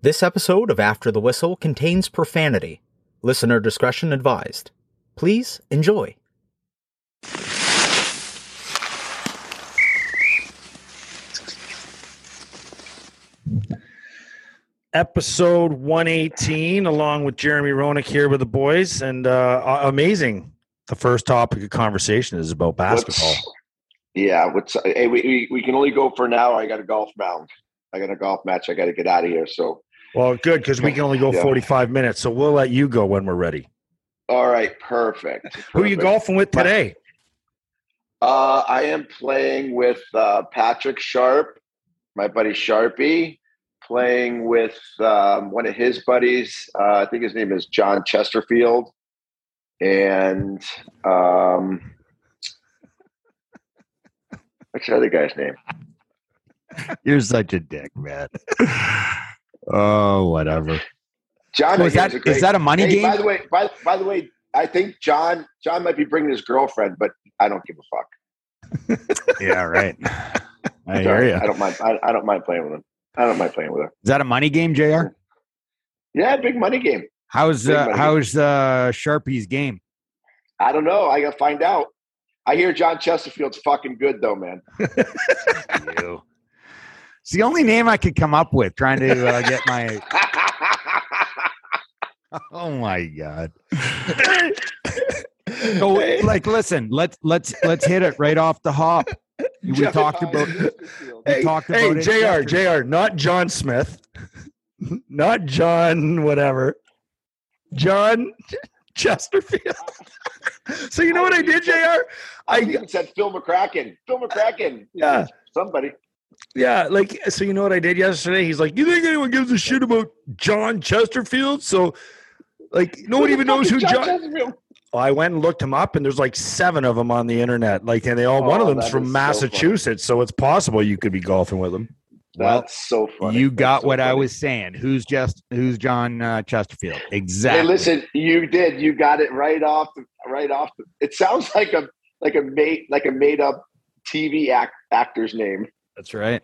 This episode of After the Whistle contains profanity. Listener discretion advised. Please enjoy. episode 118 along with jeremy roenick here with the boys and uh amazing the first topic of conversation is about basketball What's- yeah, what's hey, we, we we can only go for now. I got a golf round. I got a golf match. I got to get out of here. So, well good because we can only go Yeah. 45 minutes so we'll let you go when we're ready all right, perfect. who are you golfing with today Uh, I am playing with uh, Patrick Sharp, my buddy Sharpie, playing with um, one of his buddies. Uh, I think his name is John Chesterfield, and um, what's the other guy's name? You're such a dick, man. oh, whatever. John. So is I that think, is a that a money Hey, game? by the way, by, by the way, I think John John might be bringing his girlfriend, but I don't give a fuck. yeah, right. I hear you. I don't mind. I, I don't mind playing with him. I don't mind playing with her. Is that a money game, Jr? Yeah, big money game. How's uh, money how's uh, Sharpie's game? I don't know. I got to find out. I hear John Chesterfield's fucking good though, man. you. It's the only name I could come up with trying to uh, get my. Oh my god! So, like, listen, let's let's let's hit it right off the hop. We Jeff talked Hines about Chesterfield. we hey, talked about hey jr yesterday. jr not john smith not john whatever john chesterfield so you know what i did jr I i think said Phil McCracken. Phil McCracken. Yeah. Somebody. Yeah, like so you know what I did yesterday? He's like, You think anyone gives a shit about John Chesterfield? So like no one even knows who John, Chesterfield? Oh, I went and looked him up and there's like seven of them on the internet. Like and they all one of Oh, them's from is so Massachusetts, so, it's possible you could be golfing with him. Well, That's so funny. You got so what I was saying. Who's just who's John uh, Chesterfield? Hey, Exactly. listen, you did. You got it right off. The, right off. The, it sounds like a like a made like a made up TV act, actor's name. That's right.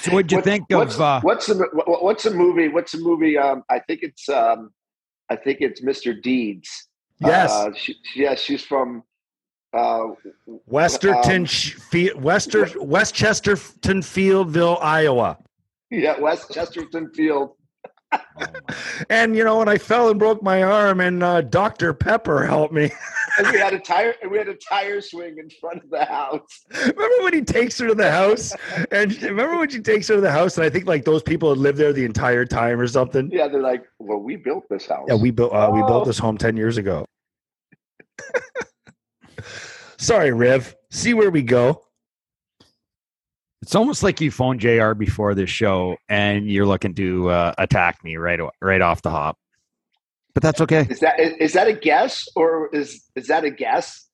So what'd you What- think what's, of? Uh, what's the what's the movie? What's the movie? Um, I think it's um, I think it's Mr. Deeds. Yes. Uh, she, yeah, she's from. Uh, Westerton um, Sh- Fe- Wester Westchesterton Fieldville, Iowa. yeah, West Chesterton Field. Oh And you know, when I fell and broke my arm and uh, Dr. Pepper helped me. And we had a tire. And we had a tire swing in front of the house. Remember when he takes her to the house? And remember when she takes her to the house? And I think like those people had lived there the entire time or something. Yeah, they're like, "Well, we built this house." Yeah, we built uh, we Oh. built this home ten years ago. Sorry, Riv. See where we go. It's almost like you phoned Jr. before this show, and you're looking to uh, attack me right right off the hop. But that's okay. Is that is, is that a guess or is is that a guess?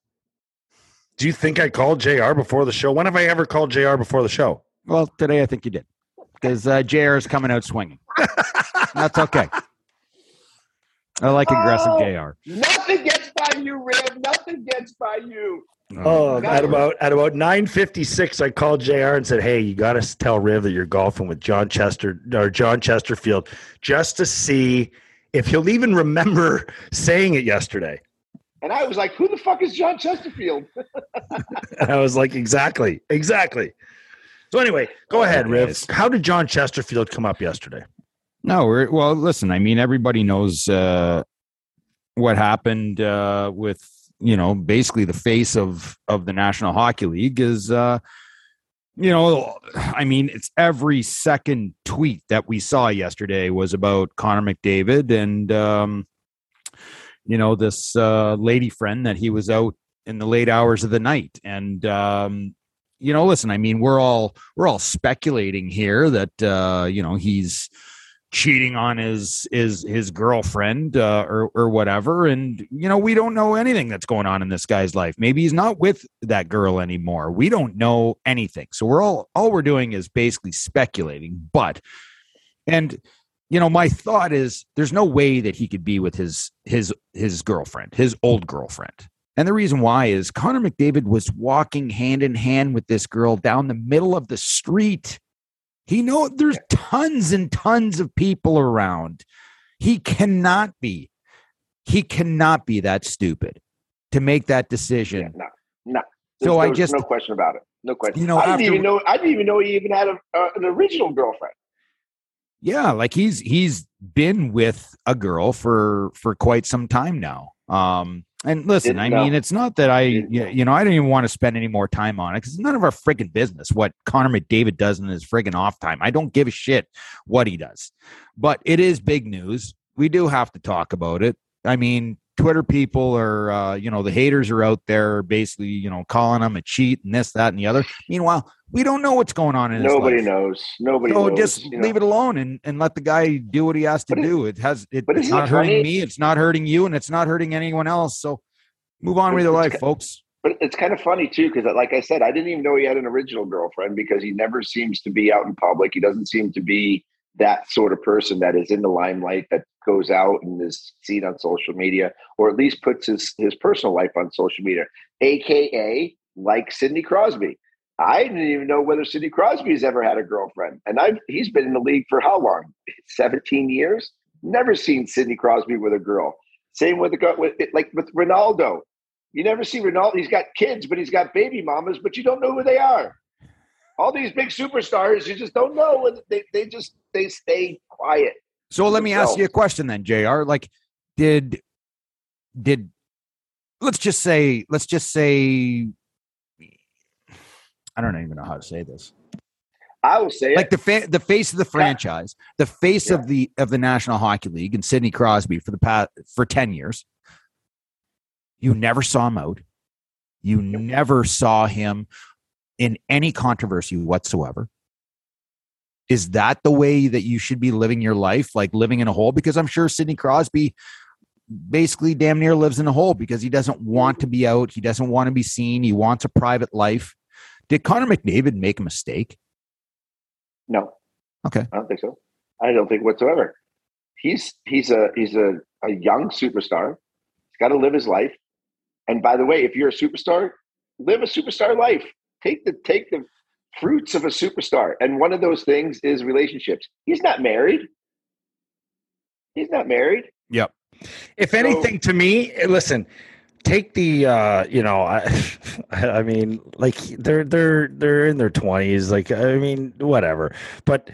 Do you think I called Jr. before the show? When have I ever called Jr. before the show? Well, today I think you did because uh, Jr. is coming out swinging. that's okay. I like aggressive Oh. Jr. Nothing gets by you, Riv. Nothing gets by you. Oh, God. at about at about nine fifty six, I called Jr. and said, "Hey, you got to tell Riv that you're golfing with John Chester or John Chesterfield, just to see if he'll even remember saying it yesterday." And I was like, "Who the fuck is John Chesterfield?" And I was like, "Exactly, exactly." So anyway, go ahead, Riv. Yes. How did John Chesterfield come up yesterday? No, we're, well, listen. I mean, everybody knows uh, what happened uh, with you know basically the face of of the National Hockey League is. Uh, you know, I mean, it's every second tweet that we saw yesterday was about Connor McDavid and, um, you know, this uh, lady friend that he was out in the late hours of the night. And, um, you know, listen, I mean, we're all we're all speculating here that uh, you know he's cheating on his his his girlfriend uh, or or whatever. And you know we don't know anything that's going on in this guy's life. Maybe he's not with that girl anymore. We don't know anything. So we're all all we're doing is basically speculating. But and you know my thought is there's no way that he could be with his his his girlfriend his old girlfriend. And the reason why is Connor McDavid was walking hand in hand with this girl down the middle of the street He know there's tons and tons of people around. He cannot be. He cannot be that stupid to make that Yeah, decision. no, no. So There's- I just- no question about it. No question. You know, I didn't after- even know. I didn't even know he even had a, uh, an original girlfriend. Yeah, like he's he's been with a girl for for quite some time now. Um and listen, I know. mean, it's not that I, you know. you know, I don't even want to spend any more time on it because it's none of our friggin' business what Connor McDavid does in his friggin' off time. I don't give a shit what he does, but it is big news. We do have to talk about it. I mean, Twitter people are, uh, you know, the haters are out there basically, you know, calling him a cheat and this, that, and the other. Meanwhile, we don't know what's going on in his Nobody knows. Nobody So knows. just you know. leave it alone and, and let the guy do what he has to But do. It has it, but it's isn't it hurting funny? me, it's not hurting you, and it's not hurting anyone else. So move on But with your life, folks. But it's kind of funny too, because like I said, I didn't even know he had an original girlfriend because he never seems to be out in public. He doesn't seem to be that sort of person that is in the limelight that goes out and is seen on social media, or at least puts his his personal life on social media, aka like Sidney Crosby. I didn't even know whether Sidney Crosby's ever had a girlfriend, and I've he's been in the league for how long? Seventeen years. Never seen Sidney Crosby with a girl. Same with the with like with Ronaldo. You never see Ronaldo. He's got kids, but he's got baby mamas, but you don't know who they are. All these big superstars, you just don't know. and They, they just they stay quiet. So let me ask you a question then, JR. Like, did did let's just say let's just say I don't even know how to say this. I will say Like it. the fa- the face of the franchise, the face Yeah. of the of the National Hockey League, and Sidney Crosby for the past for ten years. You never saw him out. You never saw him in any controversy whatsoever. Is that the way that you should be living your life, like living in a hole? Because I'm sure Sidney Crosby basically damn near lives in a hole because he doesn't want to be out. He doesn't want to be seen. He wants a private life. Did Connor McDavid make a mistake? no, Okay. I don't think so. I don't think whatsoever. He's he's a he's a, a young superstar. He's got to live his life. And by the way, if you're a superstar, live a superstar life. Take the take the fruits of a superstar. And one of those things is relationships. He's not married. He's not married. Yep. If So- anything, to me, listen, take the uh, you know, I, I mean, like they're they're they're in their twenties, like I mean, whatever. But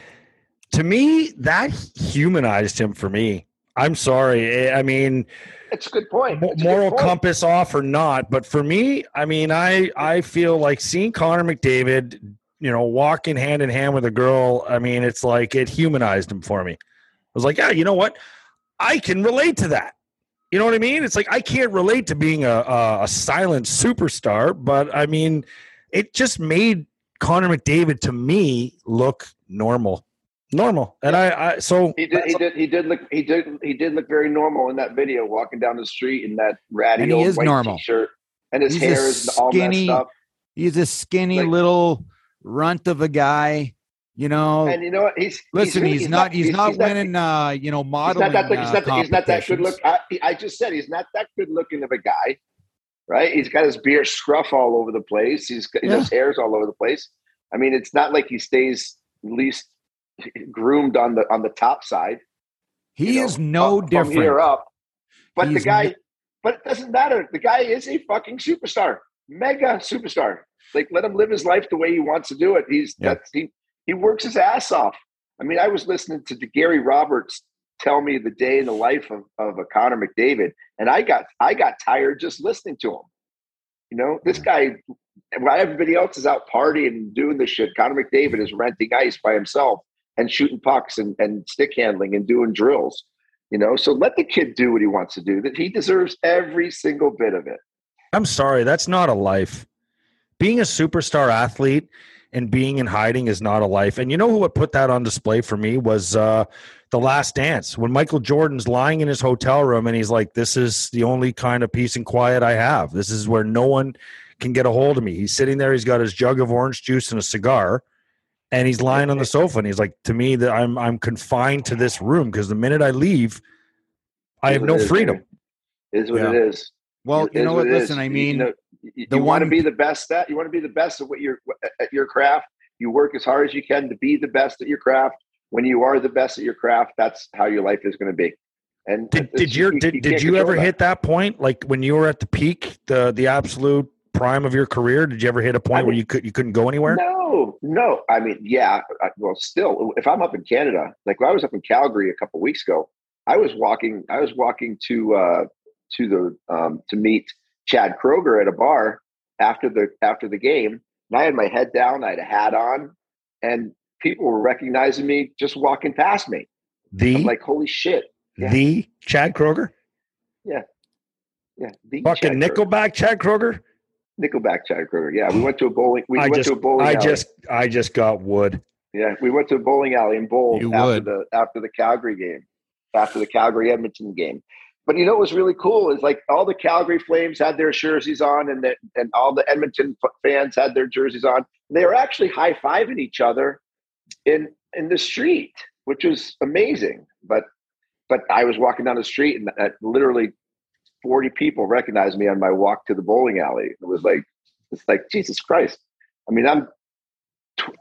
to me, that humanized him. For me, I'm sorry. eh, I mean, It's a good point. mo- It's a good moral point. compass off or not, but for me, I mean, I I feel like seeing Connor McDavid, you know, walking hand in hand with a girl. I mean, it's like it humanized him for me. I was like, yeah, you know what? I can relate to that. You know what I mean? It's like I can't relate to being a, a, a silent superstar, but I mean, it just made Connor McDavid to me look normal, normal. And I, I so He did. He did. He did look. He did. He did look very normal in that video, walking down the street in that ratty And he old is white normal. t-shirt, and his He's a hair is all skinny- messed up. He's a skinny Like- little runt of a guy. You know, And you know what? He's listen, really- he's, not, he's, not winning. uh, you know, He's modeling. not that. He's uh, not, that- he's not that good competitions. look. I, I just said he's not that good looking of a guy, right? He's got his beard scruff all over the place. He's got Yeah. his hair's all over the place. I mean, it's not like he stays at least groomed on the on the top side. He you know, is no different. from here up. But He's the guy, no- but it doesn't matter. The guy is a fucking superstar, mega superstar. Like let him live his life the way he wants to do it. He's Yeah. that's he he works his ass off. I mean, I was listening to Gary Roberts tell me the day in the life of, of a Connor McDavid, and I got I got tired just listening to him. You know, this guy while everybody else is out partying and doing this shit, Connor McDavid is renting ice by himself and shooting pucks and, and stick handling and doing drills. You know, so let the kid do what he wants to do. That he deserves every single bit of it. I'm sorry, that's not a life. Being a superstar athlete and being in hiding is not a life. And you know who put that on display for me was uh, the Last Dance when Michael Jordan's lying in his hotel room and he's like, "This is the only kind of peace and quiet I have. This is where no one can get a hold of me." He's sitting there. He's got his jug of orange juice and a cigar, and he's lying on the sofa. And he's like, "To me, that I'm I'm confined to this room because the minute I leave, I have no it is, freedom." man. Is what Yeah. it is. well, It you is know what? it is. Listen, I mean, you, know, you, the want to be the best at you want to be the best at what you're at your craft. You work as hard as you can to be the best at your craft. When you are the best at your craft, that's how your life is going to be. And Did, did just- you did, can't did you ever that. hit that point like when you were at the peak, the the absolute prime of your career? Did you ever hit a point I where you could you couldn't go anywhere? No, no. I mean, yeah. I, well, still, if I'm up in Canada, like when I was up in Calgary a couple weeks ago, I was walking. I was walking to uh, to the um, to meet Chad Kroeger at a bar after the after the game, and I had my head down. I had a hat on, and people were recognizing me just walking past me. The I'm like, holy shit! yeah. the Chad Kroeger, Yeah, the fucking Chad Kroeger. Nickelback Chad Kroeger. Nickelback Chad Kroeger. Yeah, we went to a bowling. We I went just to a bowling. I alley. just I just got wood. Yeah, we went to a bowling alley and bowled You after would. the after the Calgary game, after the Calgary Edmonton game. But you know what was really cool is like all the Calgary Flames had their jerseys on, and the, and all the Edmonton fans had their jerseys on. They were actually high fiving each other in in the street, which was amazing. But but I was walking down the street, and uh, literally forty people recognized me on my walk to the bowling alley. It was like it's like Jesus Christ. I mean, I'm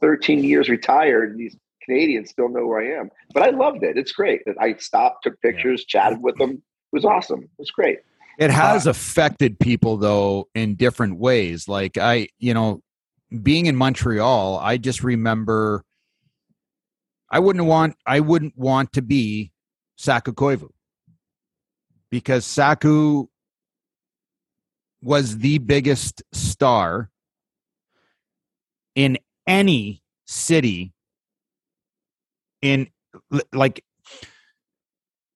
13 years retired and these Canadians still know where I am. But I loved it. It's great. I stopped, took pictures, chatted with them. It was awesome. It was great. It has Uh, affected people though in different ways. Like I, you know, being in Montreal, I just remember I wouldn't want I wouldn't want to be Saku Koivu because Saku was the biggest star in any city in like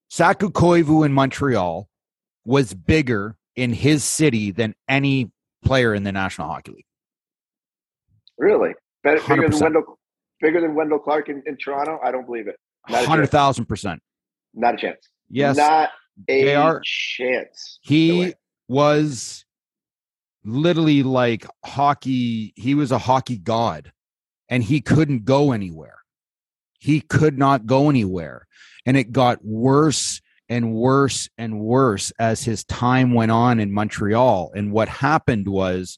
Saku Koivu in Montreal was bigger in his city than any player in the National Hockey League. Really. Better, bigger than Wendell bigger than Wendell Clark in, in Toronto? I don't believe it. Hundred thousand percent. Not a chance. Yes, Not a JR. chance. He was literally like hockey. He was a hockey god, and he couldn't go anywhere. He could not go anywhere, and it got worse and worse and worse as his time went on in Montreal. And what happened was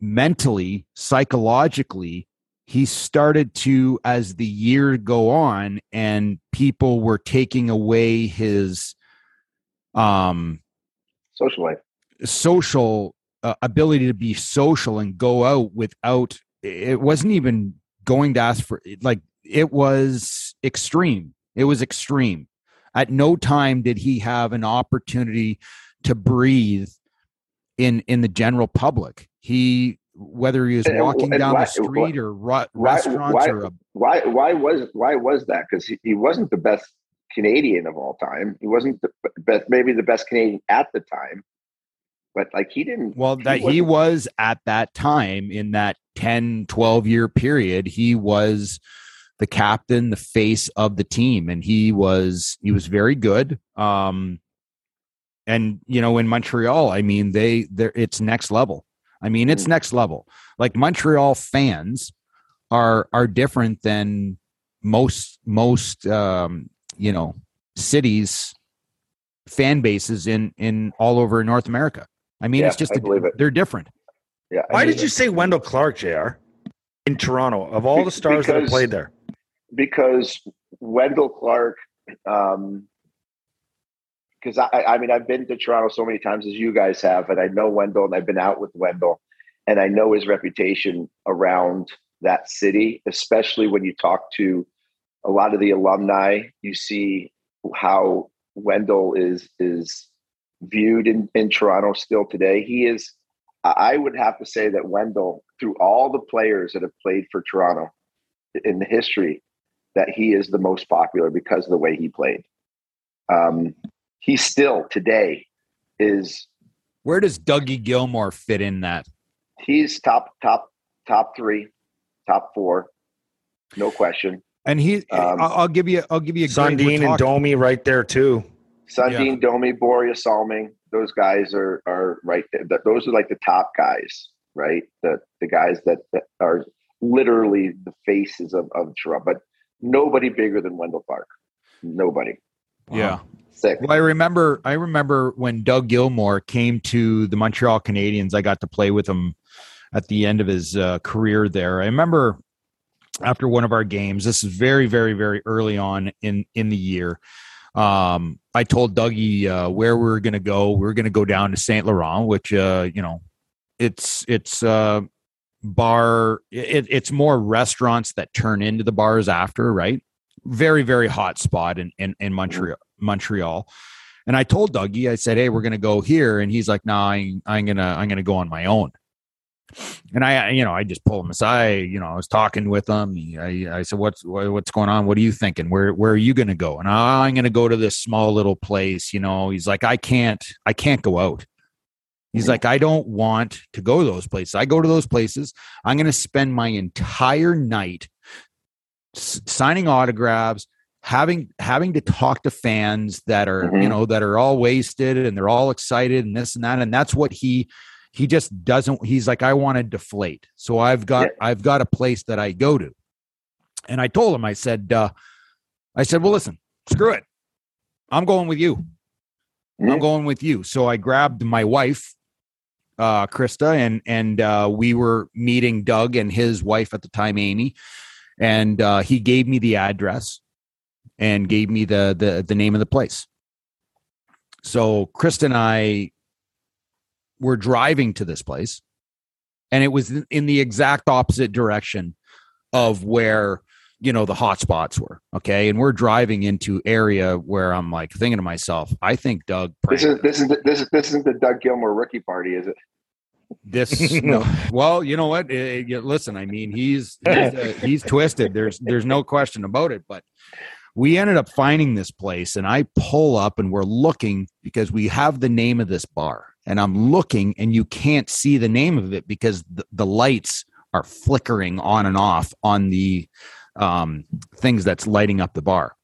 mentally, psychologically, he started to, as the year go on, and people were taking away his um Social life. social uh, ability to be social and go out without it wasn't even going to ask for like it was extreme it was extreme at no time did he have an opportunity to breathe in in the general public he whether he was walking and down why- the street or ru- why- restaurants why- or a, Why why was why was that? Because he, he wasn't the best Canadian of all time. He wasn't the best maybe the best Canadian at the time. But like he didn't well that he wasn't- at that time in that 10 12 year period he was the captain the face of the team and he was he was very good um and you know in montreal i mean they they're it's next level i mean it's Mm. next level like montreal fans are are different than most most um you know cities fan bases in in all over north america i mean Yeah, it's just I a- believe it. they're different Yeah. I Why mean, did you say Wendell Clark, Jr. In Toronto, of all the stars that have played there, because Wendell Clark, um, because I, I mean, I've been to Toronto so many times as you guys have, and I know Wendell, and I've been out with Wendell, and I know his reputation around that city, especially when you talk to a lot of the alumni. You see how Wendell is is viewed in, in Toronto still today. He is. I would have to say that Wendell, through all the players that have played for Toronto in the history, that he is the most popular because of the way he played. Um, he still today is where does dougie gilmour fit in that he's top top top three, top four, no question. And he Um, I'll, I'll give you i'll give you a Sundin and Domi right there too. Sundin, Domi, Borje, Salming, those guys are are right there. Those are like the top guys, right? The the guys that, that are literally the faces of, of Toronto. But nobody bigger than Wendell Clark. Nobody. yeah Sick. Well, I remember I remember when Doug Gilmour came to the Montreal Canadiens. I got to play with him at the end of his uh, career there. I remember after one of our games. This is very, very, very early on in in the year. Um, I told Dougie uh, where we were going to go. We are going to go down to Saint Laurent, which uh, you know, it's it's uh, bar. It, it's more restaurants that turn into the bars after, right? Very, very hot spot in in, in Montreal. Montreal. And I told Dougie, I said, "Hey, we're going to go here," and he's like, "No, nah, I, I'm gonna I'm gonna go on my own." And I, you know, I just pulled him aside. You know, I was talking with him. I, I said, "What's what's going on? What are you thinking? Where where are you going to go?" And oh, I'm going to go to this small little place. You know, he's like, "I can't, I can't go out." He's like, I don't want to go to those places. I go to those places. I'm going to spend my entire night s- signing autographs, having having to talk to fans that are mm-hmm. you know that are all wasted and they're all excited and this and that and that's what he he just doesn't he's like i want to deflate so i've got yeah. i've got a place that i go to and i told him i said uh i said well listen screw it i'm going with you mm-hmm. i'm going with you so i grabbed my wife uh krista and and uh we were meeting doug and his wife at the time amy and uh he gave me the address and gave me the the the name of the place. So Krista and I were driving to this place, and it was in the exact opposite direction of where you know the hot spots were. Okay, and we're driving into area where I'm like thinking to myself, I think Doug. This is this is the, this is this isn't the Doug Gilmour rookie party, is it? This no, well, you know what? Uh, listen, I mean, he's he's, uh, he's twisted. There's there's no question about it. But we ended up finding this place and I pull up and we're looking because we have the name of this bar and I'm looking and you can't see the name of it because the, the lights are flickering on and off on the um, things that's lighting up the bar.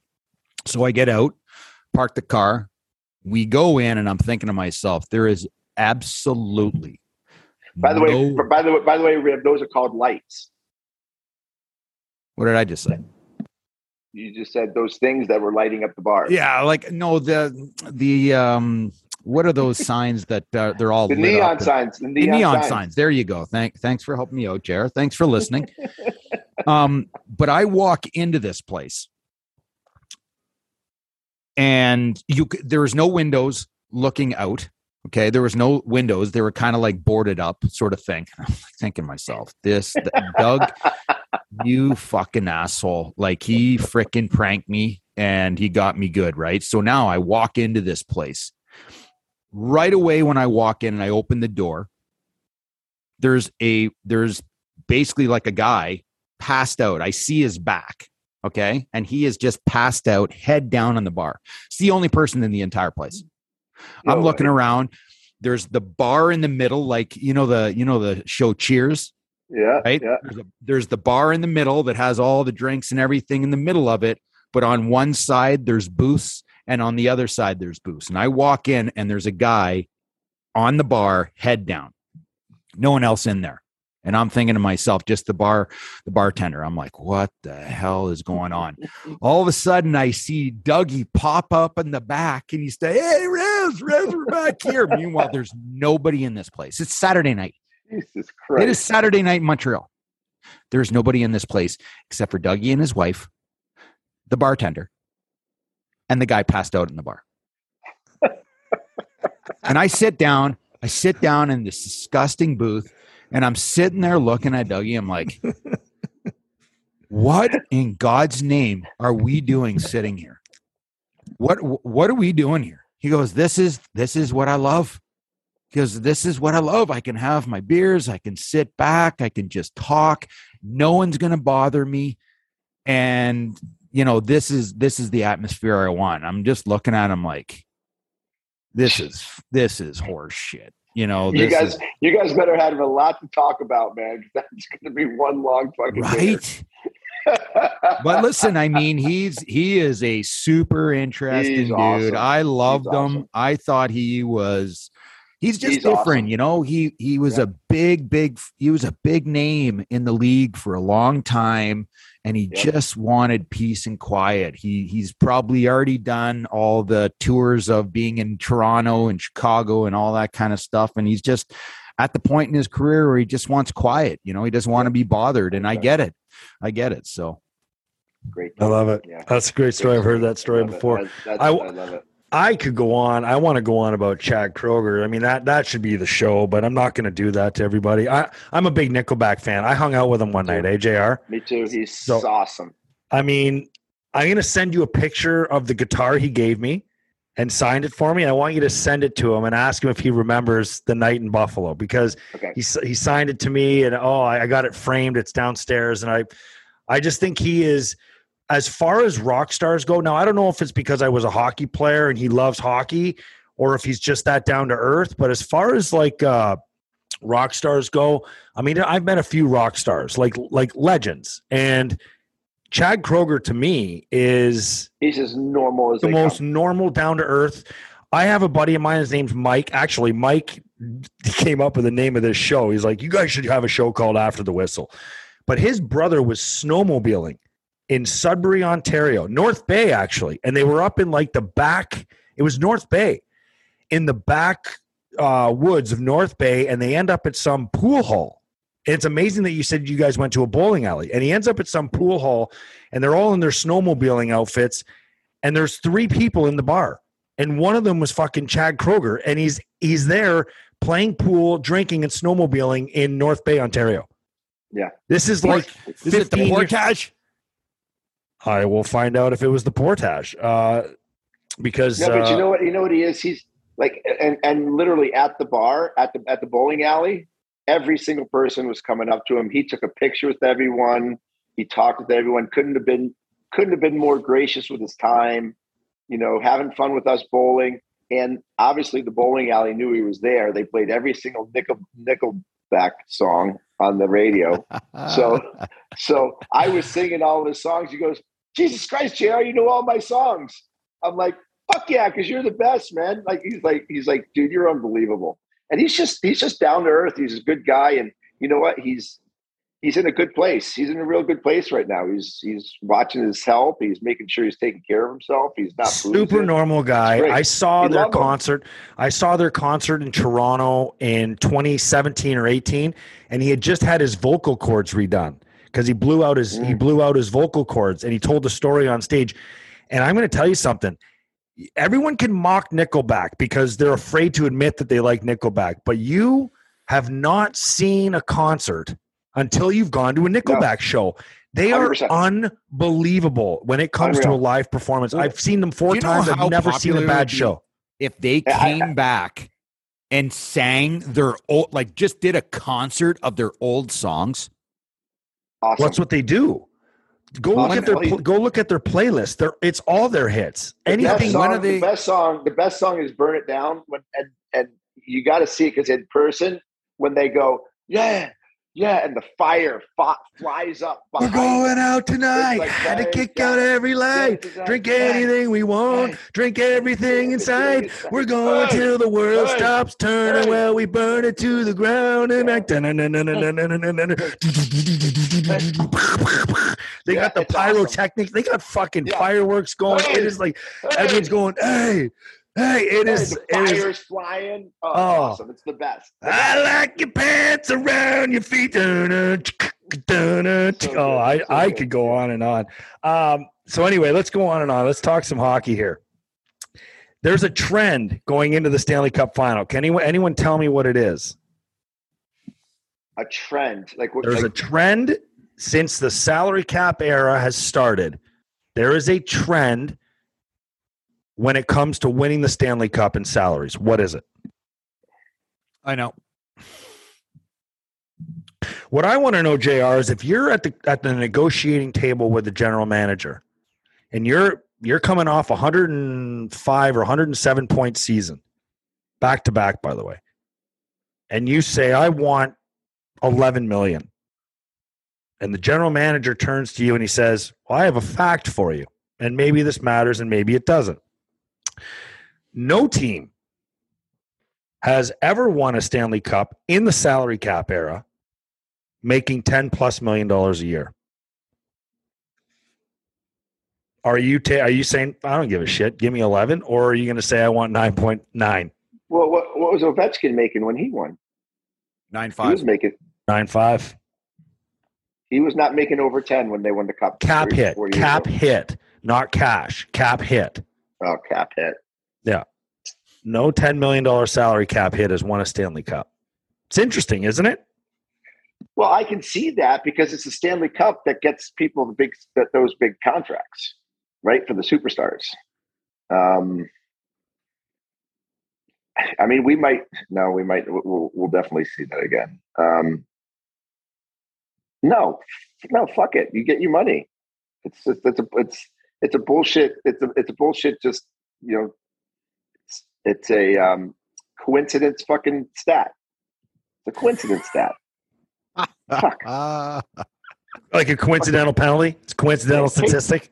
So I get out, park the car, we go in and I'm thinking to myself, there is absolutely by the no, way, by the way, by the way, Rib, those are called lights. What did I just say? you just said those things that were lighting up the bar. Yeah, like no, the the um, what are those signs that uh, they're all the neon signs? The neon, the neon signs. signs. There you go. Thank thanks for helping me out, Jared. Thanks for listening. um, but I walk into this place, and you there was no windows looking out. Okay, there was no windows. They were kind of like boarded up, sort of thing. I'm thinking myself, this Doug you fucking asshole. Like he freaking pranked me and he got me good, right? So now I walk into this place. Right away when I walk in and I open the door, there's a there's basically like a guy passed out. I see his back, okay? And he is just passed out, head down on the bar. It's the only person in the entire place. No I'm looking way. around. There's the bar in the middle, like you know the you know the show Cheers. Yeah. Right. Yeah. There's, a, there's the bar in the middle that has all the drinks and everything in the middle of it. But on one side, there's booths, and on the other side, there's booths. And I walk in, and there's a guy on the bar, head down. No one else in there. And I'm thinking to myself, just the bar, the bartender. I'm like, what the hell is going on? All of a sudden, I see Dougie pop up in the back and he's saying, Hey, Rez, Rez, we're back here. Meanwhile, there's nobody in this place. It's Saturday night. Jesus Christ. It is Saturday night in Montreal. There's nobody in this place except for Dougie and his wife, the bartender, and the guy passed out in the bar. and I sit down, I sit down in this disgusting booth, and I'm sitting there looking at Dougie. I'm like, what in God's name are we doing sitting here? What what are we doing here? He goes, This is this is what I love because this is what I love. I can have my beers, I can sit back, I can just talk. No one's going to bother me. And you know, this is this is the atmosphere I want. I'm just looking at him like this is this is horse shit. You know, you guys, is, you guys better have a lot to talk about, man. That's going to be one long fucking right. but listen, I mean, he's he is a super interesting he's dude. Awesome. I loved he's him. Awesome. I thought he was he's just he's different awesome. you know he he was yeah. a big big he was a big name in the league for a long time and he yep. just wanted peace and quiet he he's probably already done all the tours of being in Toronto and Chicago and all that kind of stuff and he's just at the point in his career where he just wants quiet. You know, he doesn't want to be bothered, and I get it. I get it. So Great. I love it. Yeah. That's a great story. I've heard that story before. That- that's- I- I love it. I could go on. I want to go on about Chad Kroeger. I mean that that should be the show, but I'm not going to do that to everybody. I I'm a big Nickelback fan. I hung out with him one night, eh, AJR. Me too. He's So- awesome. I mean, I'm going to send you a picture of the guitar he gave me and signed it for me. I want you to send it to him and ask him if he remembers the night in Buffalo because Okay. he he signed it to me and oh, I I got it framed. It's downstairs, and I I just think he is as far as rock stars go. Now I don't know if it's because I was a hockey player and he loves hockey, or if he's just that down to earth. But as far as like uh, rock stars go, I mean, I've met a few rock stars like like legends and. Chad Kroeger to me is He's as normal as the most come. normal, down to earth. I have a buddy of mine. His name's Mike. Actually, Mike came up with the name of this show. He's like, "You guys should have a show called After the Whistle." But his brother was snowmobiling in Sudbury, Ontario, North Bay, actually, and they were up in like the back. It was North Bay, in the back uh, woods of North Bay, and they end up at some pool hall. And it's amazing that you said you guys went to a bowling alley, and he ends up at some pool hall, and they're all in their snowmobiling outfits, and there's three people in the bar, and one of them was fucking Chad Kroeger, and he's he's there playing pool, drinking, and snowmobiling in North Bay, Ontario. Yeah. this is like is it the 15 years- portage? I will find out if it was the Portage, uh, because No, but you uh, know what? You know what he is. He's like, and and literally at the bar, at the at the bowling alley, every single person was coming up to him. He took a picture with everyone. He talked with everyone. Couldn't have been couldn't have been more gracious with his time. You know, having fun with us bowling, and obviously the bowling alley knew he was there. They played every single nickel Nickelback song on the radio. So so I was singing all of his songs. He goes, Jesus Christ, JR, you know all my songs. I'm like, fuck yeah, because you're the best, man. Like he's like, he's like, dude, you're unbelievable. And he's just he's just down to earth. He's a good guy. And you know what? He's he's in a good place. He's in a real good place right now. He's he's watching his health. He's making sure he's taking care of himself. He's not super boozing. normal guy. I saw We their love him. concert. I saw their concert in Toronto in 2017 or 18, and he had just had his vocal cords redone because he blew out his he Mm. blew out his vocal cords, and he told the story on stage. And I'm going to tell you something. Everyone can mock Nickelback because they're afraid to admit that they like Nickelback, but you have not seen a concert until you've gone to a Nickelback show. They are 100%. unbelievable when it comes to a live performance. I've seen them four you know times. I've never seen a bad show. if they came back and sang their old, like just did a concert of their old songs. Awesome. What's what they do? Go look at their Well, go look at their playlist. They're, it's all their hits. The best Anything. song, when are they- the best song, the best song is "Burn It Down." When and and you got to see it because in person, when they go, yeah, yeah, and the fire fa- flies up. We're going out tonight. like Had to kick out every light. Drink anything we want. Drink everything inside. We're going till the world stops turning. Well, we burn it to the ground and back. They got the pyrotechnics. They got fucking fireworks going. It is like everyone's going. Hey, hey! It is. the fire's flying. Oh, it's Oh. awesome! It's the best. The I best. like your pants around your feet. Dun-dun, dun-dun. So. Oh, I, So I good. could go on and on. Um, so anyway, let's go on and on. Let's talk some hockey here. There's a trend going into the Stanley Cup final. Can anyone anyone tell me what it is? A trend, like what? There's a trend since the salary cap era has started. There is a trend when it comes to winning the Stanley Cup and salaries. What is it? I know. What I want to know, Jr., is if you're at the at the negotiating table with the general manager, and you're you're coming off a 105 or 107 point season, back to back, by the way, and you say, "I want 11 million," and the general manager turns to you and he says, "Well, I have a fact for you, and maybe this matters, and maybe it doesn't." No team has ever won a Stanley Cup in the salary cap era making 10 plus million dollars a year. Are you ta- are you saying I don't give a shit, give me 11 or are you going to say I want 9.9? well, what, what was Ovechkin making when he won? Nine He was making. Nine five. He was not making over ten when they won the cup. Cap three, hit. Cap ago. hit. Not cash. Cap hit. Oh, cap hit. Yeah. No $10 million salary cap hit has won a Stanley Cup. It's interesting, isn't it? Well, I can see that because it's the Stanley Cup that gets people the big that those big contracts, right, for the superstars. Um, I mean, we might no, we might we'll, we'll definitely see that again. Um, no, no, fuck it. You get your money. It's just it's a it's it's a bullshit. It's a it's a bullshit. Just you know, it's, it's a um, coincidence fucking stat. It's a coincidence stat. Fuck. Ah, Like a coincidental penalty? It's a coincidental Take- statistic.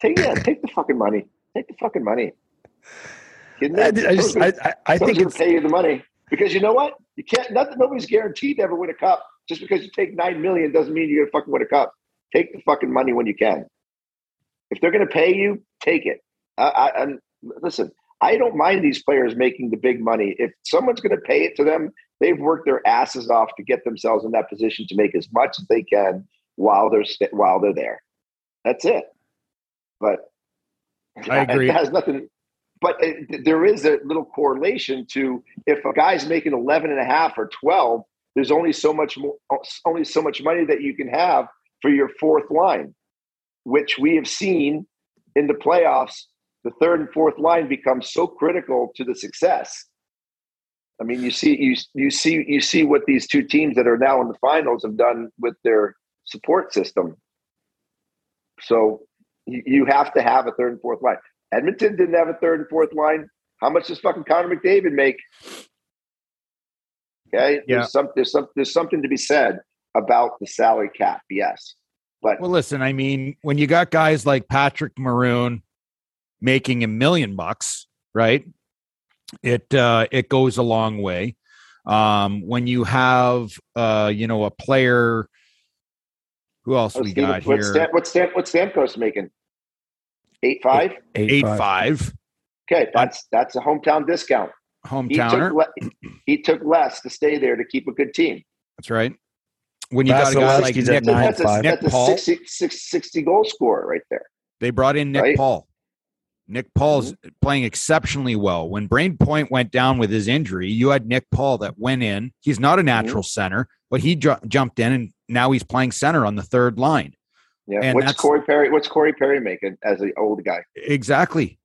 Take yeah, take the fucking money. Take the fucking money. I, I just, I, I, I think it's, pay you the money because you know what? You can't. Nothing. Nobody's guaranteed to ever win a cup. Just because you take nine million doesn't mean you're gonna fucking win a cup. Take the fucking money when you can. If they're gonna pay you, take it. I, I, listen, I don't mind these players making the big money. If someone's gonna pay it to them, they've worked their asses off to get themselves in that position to make as much as they can while they're st- while they're there. That's it. But I agree. It has nothing. But it, there is a little correlation to if a guy's making 11 and a half or 12, there's only so much more, only so much money that you can have for your fourth line, which we have seen in the playoffs. The third and fourth line becomes so critical to the success. I mean, you see, you you see, you see what these two teams that are now in the finals have done with their support system. So you, you have to have a third and fourth line. Edmonton didn't have a third and fourth line. How much does fucking Connor McDavid make? Okay, Yeah. there's some there's some there's something to be said about the salary cap. Yes, but well, listen. I mean, when you got guys like Patrick Maroon making a million bucks, right? It uh, it goes a long way. Um, when you have uh, you know a player, who else oh, we Steven, got what's here? Stam, what's Stam, what's Stamkos making? Eight five. Eight five Okay, that's that's a hometown discount. He hometowner. took le- he took less to stay there to keep a good team. That's right. When you got a guy like Nick, nine That's a, five. that's Paul. 60, 60, 60 goal scorer right there. they brought in Nick Right? Paul. Nick Paul's Mm-hmm. playing exceptionally well. When Brayden Point went down with his injury, you had Nick Paul that went in. He's not a Mm-hmm. natural center, but he ju- jumped in and now he's playing center on the third line. Yeah. And what's Corey Perry? What's Corey Perry making as an old guy? Exactly.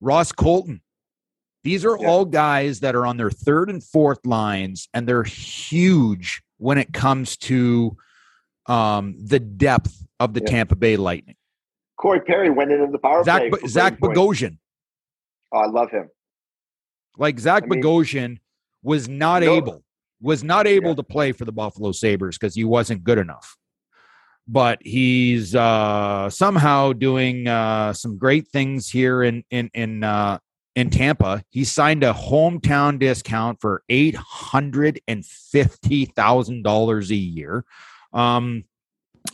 Ross Colton. These are Yeah. all guys that are on their third and fourth lines, and they're huge when it comes to um, the depth of the Yeah. Tampa Bay Lightning. Corey Perry went into the power Zach, play. Zach Bogosian. Oh, I love him. Like Zach I mean- Bogosian was not No. able, was not able Yeah. to play for the Buffalo Sabres because he wasn't good enough. But he's uh, somehow doing uh, some great things here in in in uh, in Tampa. He signed a hometown discount for eight hundred and fifty thousand dollars a year. Um,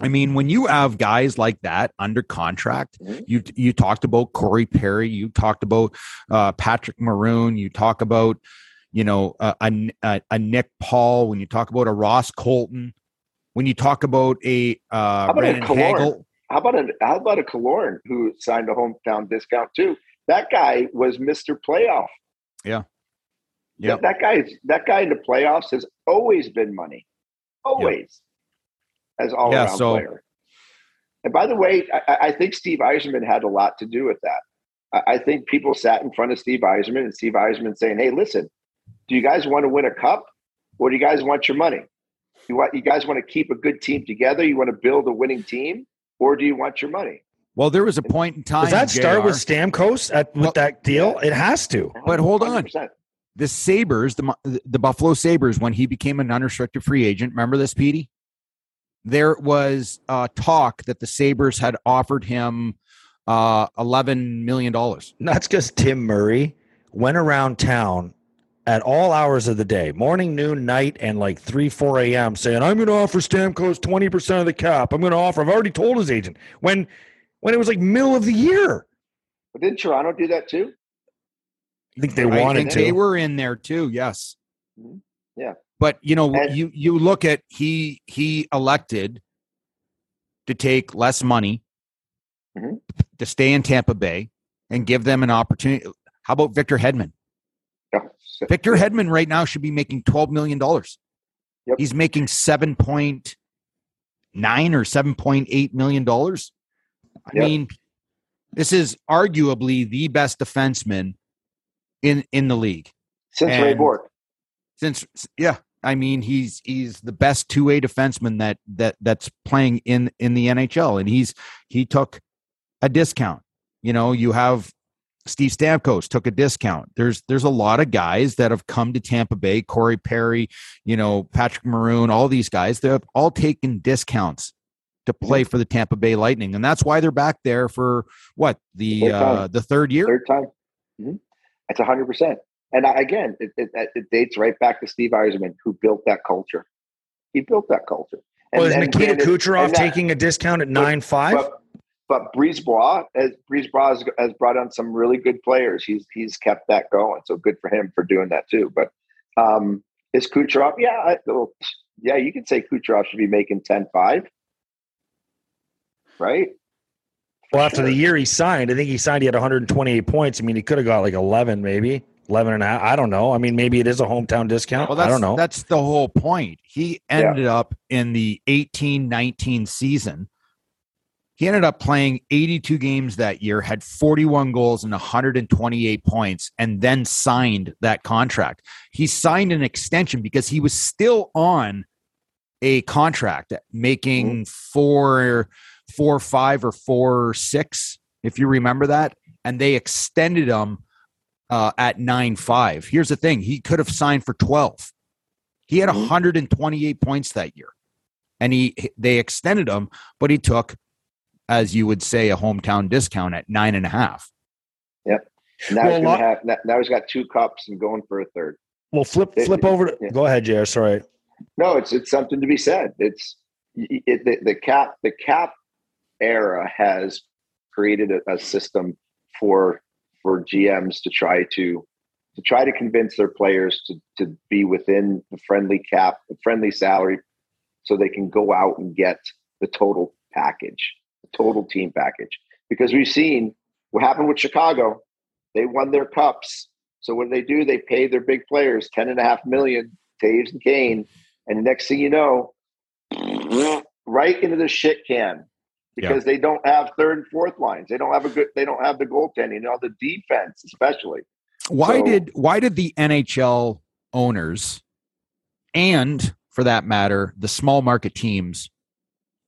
I mean, when you have guys like that under contract, Mhm. you you talked about Corey Perry, you talked about uh, Patrick Maroon, you talk about you know a, a, a- Nick Paul, when you talk about a Ross Colton, when you talk about a uh, about a Hagel, How about a how about a Killorn who signed a hometown discount too? That guy was Mister Playoff. Yeah. That, that guy that guy in the playoffs has always been money. Always. As all Yeah, around so- player. And by the way, I, I think Steve Yzerman had a lot to do with that. I, I think people sat in front of Steve Yzerman and Steve Yzerman saying, Hey, listen, do you guys want to win a cup or do you guys want your money? You want you guys want to keep a good team together? You want to build a winning team, or do you want your money? Well, there was a point in time. Does that start JR, with Stamkos at, with Well- that deal? It has to. But hold on. 100%. the Sabres, the the Buffalo Sabres, when he became an unrestricted free agent. Remember this, Petey? There was uh, talk that the Sabres had offered him uh, eleven million dollars. That's because Tim Murray went around town at all hours of the day, morning, noon, night, and like 3, 4 a.m., saying, I'm going to offer Stamkos 20% of the cap. I'm going to offer. I've already told his agent when when it was like middle of the year. But didn't Toronto do that too? I think they I wanted think to. they were in there too. Yes. Yeah. But you know, And- you you look at he he elected to take less money Mhm. to stay in Tampa Bay and give them an opportunity. How about Victor Hedman? Yeah. Victor Hedman right now should be making twelve million dollars. Yep. He's making seven point nine or seven point eight million dollars. I Yep. mean, this is arguably the best defenseman in in the league Since Ray and- Bourque. since yeah i mean he's he's the best two-way defenseman that that that's playing in in the nhl and he's he took a discount you know you have steve stamkos took a discount there's there's a lot of guys that have come to tampa bay corey perry you know patrick maroon all these guys they have all taken discounts to play for the tampa bay lightning and that's why they're back there for what the Third uh the third year Third time. hmm That's hundred percent. And I, again, it, it, it dates right back to Steve Yzerman, who built that culture. He built that culture. And, Well, is and Nikita granted- Kucherov that- taking a discount at nine five? But, but Brisebois, as Brisebois has, has brought on some really good players. He's he's kept that going. So good for him for doing that too. But um, is Kucherov? Yeah, I, well, yeah. You could say Kucherov should be making 10-5. Right? Well, after Sure. the year he signed, I think he signed. He had 128 points. I mean, he could have got like 11, maybe 11 and a half. I don't know. I mean, maybe it is a hometown discount. Well, that's, I don't know. That's the whole point. He ended up in the 18 19 season. He ended up playing 82 games that year, had 41 goals and 128 points, and then signed that contract. He signed an extension because he was still on a contract making mm-hmm. four, four, five, or four, six, if you remember that. And they extended him uh, at nine five. Here's the thing: he could have signed for twelve. He had Mhm. 128 points that year, and he they extended him, but he took, as you would say, a hometown discount at nine and a half. Now, Well, he's lot- have, now- now he's got two cups and going for a third. well, flip It- flip over. To, yeah. Go ahead, JR. Sorry. No, it's it's something to be said. It's it, it, the, the cap the cap era has created a, a system for for GMs to try to to try to convince their players to to be within the friendly cap, the friendly salary, so they can go out and get the total package, the total team package. Because we've seen what happened with Chicago. They won their cups. So what do they do? They pay their big players ten and a half million, Toews and Kane, and the next thing you know, right into the shit can because they don't have third and fourth lines. They don't have a good. They don't have the goaltending. You know, the defense, especially. Why So- did why did the NHL owners, and for that matter, the small market teams,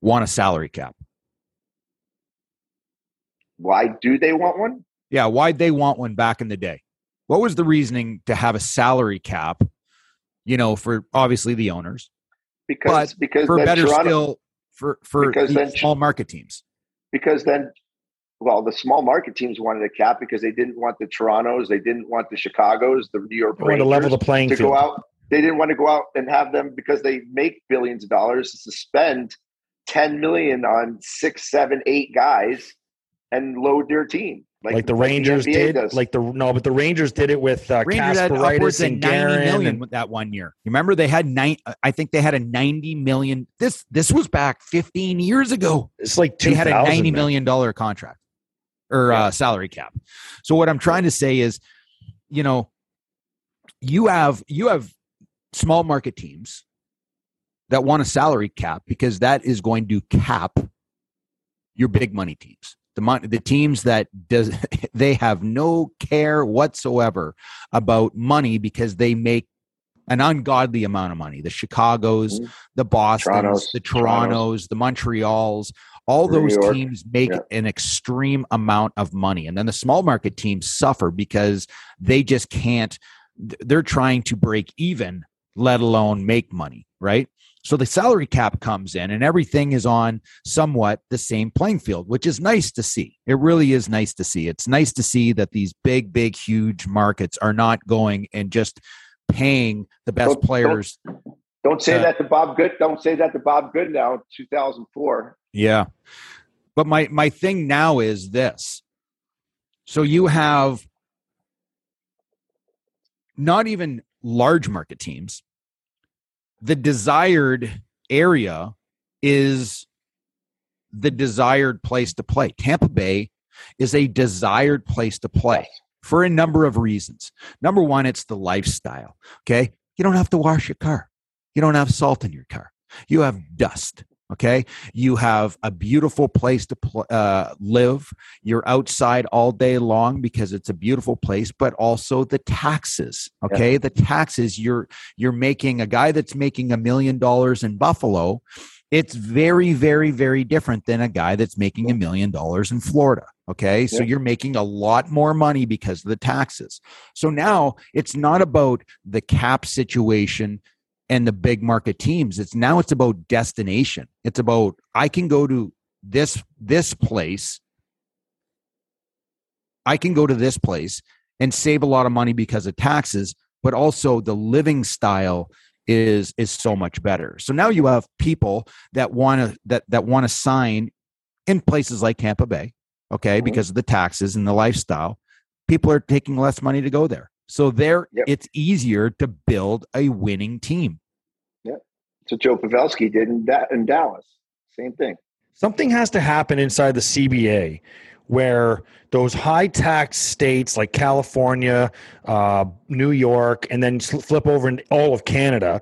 want a salary cap? Why do they want one? Yeah, why'd they want one back in the day? What was the reasoning to have a salary cap? You know, for obviously the owners, Because because for better Toronto, still for for Because then- small market teams. because then well the small market teams wanted a cap because they didn't want the torontos they didn't want the chicagos the new york I want to Rangers level the playing to field. go out they didn't want to go out and have them because they make billions of dollars to spend 10 million on six seven eight guys and load their team like, the Rangers NBA did. does. Like the no, but the Rangers did it with uh, Rangers had upwards Kasparaitis of and 90 Guerin. million and- that one year. You remember they had nine I think they had a 90 million this this was back 15 years ago. It's like They two had a 90 million dollar contract or Yeah. uh, salary cap. So what I'm trying to say is, you know, you have you have small market teams that want a salary cap because that is going to cap your big money teams. The the teams that does they have no care whatsoever about money because they make an ungodly amount of money. The Chicago's, Mhm. the Boston's, Torontos, the Torontos. Torontos, the Montreals, all New those York. teams make Yeah. an extreme amount of money. And then the small market teams suffer because they just can't, they're trying to break even, let alone make money, right? So the salary cap comes in and everything is on somewhat the same playing field, which is nice to see. It really is nice to see. It's nice to see that these big, big, huge markets are not going and just paying the best Don't- don't- players. don't say uh, that to bob good don't say that to Bob Goodenow 2004 Yeah. But my my thing now is this. So you have not even large market teams. The desired area is the desired place to play. Tampa Bay is a desired place to play for a number of reasons. Number one, it's the lifestyle. Okay. You don't have to wash your car, you don't have salt in your car, you have dust. Okay. You have a beautiful place to pl- uh, live. You're outside all day long because it's a beautiful place, but also the taxes. Okay. Yeah. The taxes you're, you're making a guy that's making a million dollars in Buffalo. It's very, very, very different than a guy that's making a million dollars in Florida. Okay. So you're making a lot more money because of the taxes. So now it's not about the cap situation and the big market teams it's now it's about destination. It's about i can go to this this place. I can go to this place and save a lot of money because of taxes but also the living style is is so much better. So now you have people that want to that that want to sign in places like tampa bay okay mm-hmm. because of the taxes and the lifestyle. People are taking less money to go there so there, yep. it's easier to build a winning team. Yeah, so Joe Pavelski did in, da- in Dallas. Same thing. Something has to happen inside the CBA where those high tax states like California, uh, New York, and then flip over in all of Canada,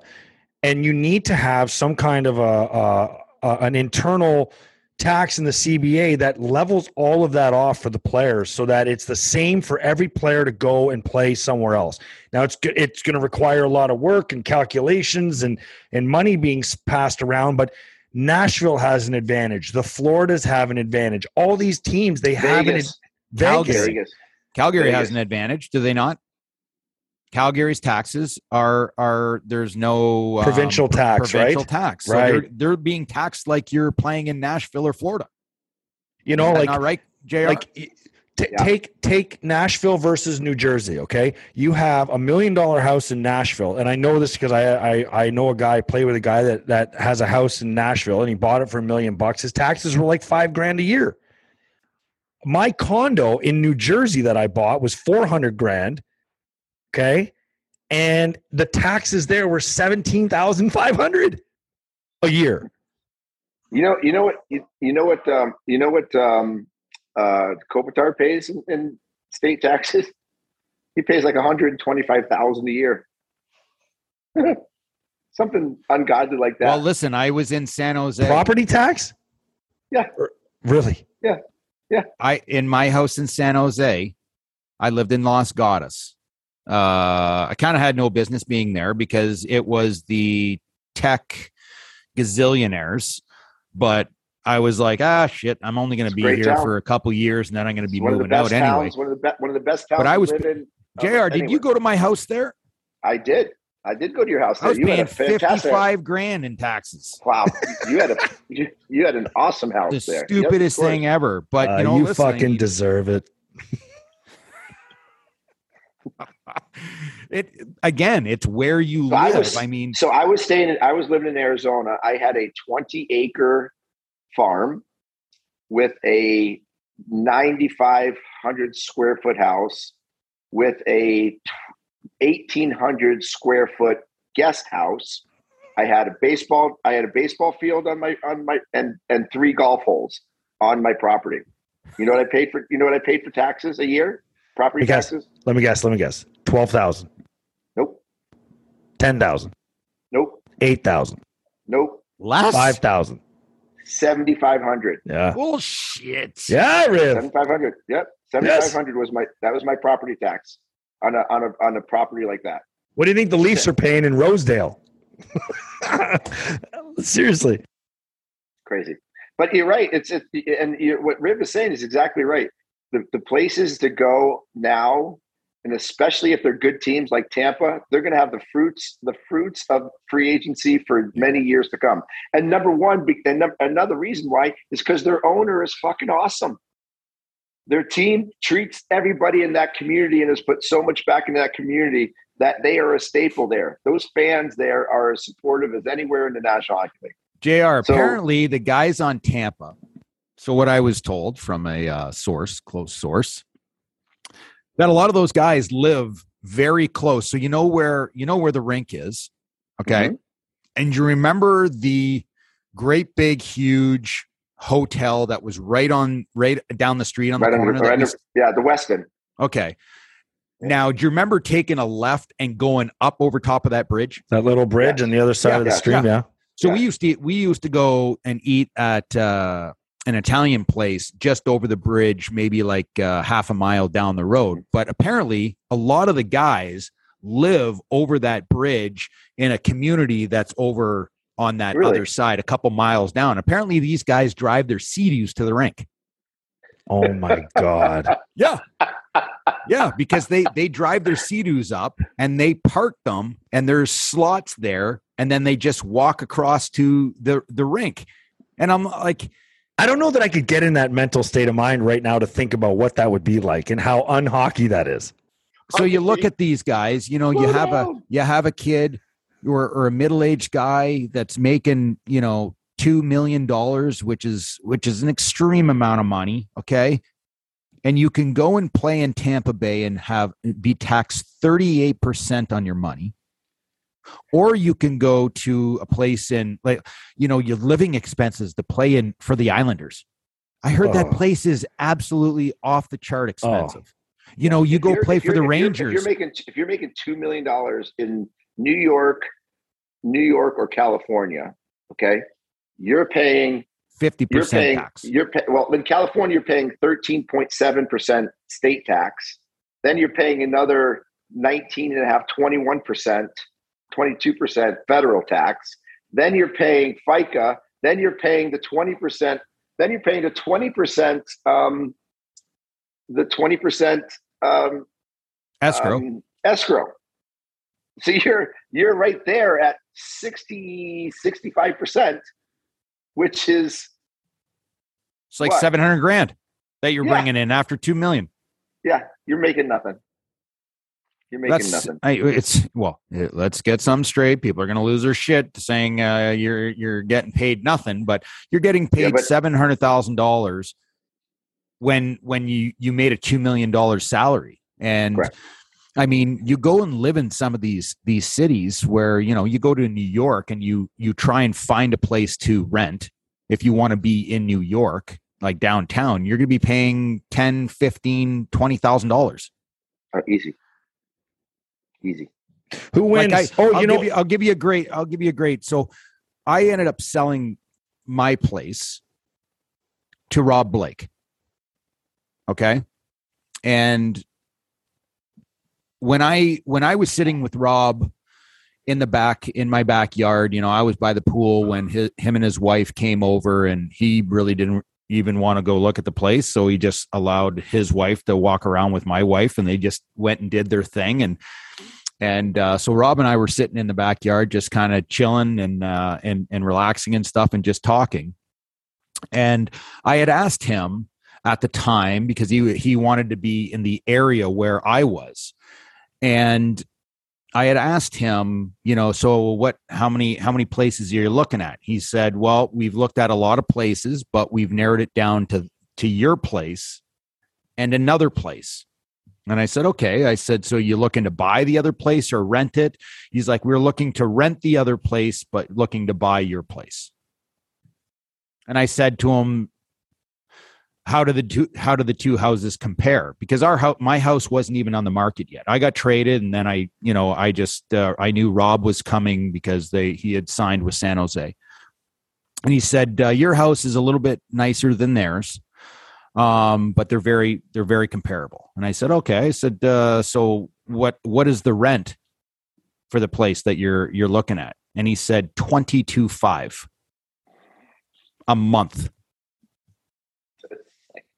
and you need to have some kind of a, a, a an internal tax in the CBA that levels all of that off for the players so that it's the same for every player to go and play somewhere else. Now it's it's going to require a lot of work and calculations and and money being passed around but Nashville has an advantage. The Floridas have an advantage. All these teams they Vegas. have an Vegas. Calgary, Calgary Vegas. has an advantage, do they not? Calgary's taxes are are there's no um, provincial tax, provincial right? tax. So right. They're, they're being taxed like you're playing in Nashville or Florida. You know, like not right, Jr. Like t- yeah. take take Nashville versus New Jersey. Okay, you have a million dollar house in Nashville, and I know this because I, I I know a guy play with a guy that that has a house in Nashville, and he bought it for a million bucks. His taxes were like five grand a year. My condo in New Jersey that I bought was four hundred grand Okay. And the taxes there were 17,500 a year. You know, you know what, you, you know what, um, you know what, um, uh, Kopitar pays in, in state taxes? He pays like 125,000 a year. Something ungodly like that. Well, listen, I was in San Jose. Property tax? Yeah. Really? Yeah. Yeah. I in my house in San Jose, I lived in Los Gatos. Uh, I kind of had no business being there because it was the tech gazillionaires, but I was like, ah, shit, I'm only going to be here town. for a couple years and then I'm going to be moving out anyway. One of the be- one of the best towns. But I was, in, uh, Jr. Anyway. Did you go to my house there? I did. I did go to your house. There. I was you paying fifty-five grand in taxes. Wow, you had a you, you had an awesome house the there. Stupidest yep, thing ever. But uh, you know, you listen, fucking deserve it. it again, it's where you so live. I, was, I, mean, so I was staying. In, I was living in Arizona. I had a 20 acre farm with a 9,500 square foot house with a 1,800 square foot guest house. I had a baseball. I had a baseball field on my on my and and three golf holes on my property. You know what I paid for? You know what I paid for taxes a year? Property let taxes? Let me guess. Let me guess. Twelve thousand. Nope. Ten thousand. Nope. Eight thousand. Nope. Less. Five thousand. Seventy five hundred. Yeah. Bullshit. Yeah, Riv. Seventy five hundred. Yep. Seventy five hundred yes. was my that was my property tax on a on a on a property like that. What do you think the Leafs are paying in Rosedale? Seriously. Crazy. But you're right. It's it, and what Rib is saying is exactly right the, the places to go now, and especially if they're good teams like Tampa, they're going to have the fruits the fruits of free agency for many years to come. And number one, and another reason why is because their owner is fucking awesome. Their team treats everybody in that community and has put so much back into that community that they are a staple there. Those fans there are as supportive as anywhere in the National Hockey League. JR, so, apparently the guys on Tampa so, what I was told from a uh, source, close source, that a lot of those guys live very close. So you know where you know where the rink is, okay, mm-hmm. and you remember the great big huge hotel that was right on right down the street on Right the under, corner. right that under, yeah, the Westin. okay. Now, do you remember taking a left and going up over top of that bridge? That little bridge Yeah. on the other side Yeah, of the yeah, stream. Yeah. So Yeah. we used to eat, we used to go and eat at uh, an Italian place just over the bridge, maybe like uh, half a mile down the road. But apparently, a lot of the guys live over that bridge in a community that's over on that Really? other side, a couple miles down. Apparently, these guys drive their Sea-Doos to the rink. Oh my God. Yeah. Yeah, because they they drive their Sea-Doos up and they park them and there's slots there and then they just walk across to the the rink. And I'm like, I don't know that I could get in that mental state of mind right now to think about what that would be like and how unhockey that is. so you look at these guys, you know, you Slow have a you have a kid or or a middle-aged guy that's making, you know, 2 million dollars, which is which is an extreme amount of money, okay? And you can go and play in Tampa Bay and have be taxed 38% on your money. Or you can go to a place in like you know, your living expenses to play in for the Islanders. I heard that Oh. place is absolutely off the chart oh. expensive. You know, you If go play for the you're- if you're- Rangers. If you're making if you're making two million dollars in New York, New York or California, okay, you're paying fifty you're percent paying tax. you're pay, well in California you're paying thirteen point seven percent state tax. Then you're paying another 19 and a half, 21 percent, 22 percent federal tax. Then you're paying FICA. Then you're paying the 20 percent. Then you're paying the 20 percent. Um, the 20 percent um, Escrow. um, escrow. So you're you're right there at 60 65%, which is it's like what? seven hundred grand that you're Yeah. bringing in after two million. yeah, you're making nothing. You're making That's nothing. I, it's well. eh, Let's get some straight. People are going to lose their shit saying uh, you're you're getting paid nothing, but you're getting Yeah, paid but- seven hundred thousand dollars when when you you made a two million dollars salary and. Correct. I mean, you go and live in some of these these cities where you know you go to New York and you you try and find a place to rent if you want to be in New York like downtown you're going to be paying 10 15 20,000 dollars Uh, easy. Easy. Who wins? like I, oh, I'll you know, give you, I'll give you a great I'll give you a great so I ended up selling my place to Rob Blake okay and when I when I was sitting with Rob in the back in my backyard, you know, I was by the pool when his, him and his wife came over, and he really didn't even want to go look at the place, so he just allowed his wife to walk around with my wife, and they just went and did their thing, and and uh, so Rob and I were sitting in the backyard, just kind of chilling and uh, and and relaxing and stuff, and just talking. And I had asked him at the time because he he wanted to be in the area where I was and I had asked him, you know, so what how many how many places are you looking at? He said, "Well, we've looked at a lot of places, but we've narrowed it down to to your place and another place." And I said, "Okay." I said, "So you're looking to buy the other place or rent it?" He's like, "We're looking to rent the other place but looking to buy your place." And I said to him, how do the two how do the two houses compare? Because our house my house wasn't even on the market yet. I got traded and then i you know i just uh, i knew rob was coming because they he had signed with san jose. And he said uh, your house is a little bit nicer than theirs um but they're very they're very comparable. And i said okay. I said uh so what what is the rent for the place that you're you're looking at? And he said 22.5 a month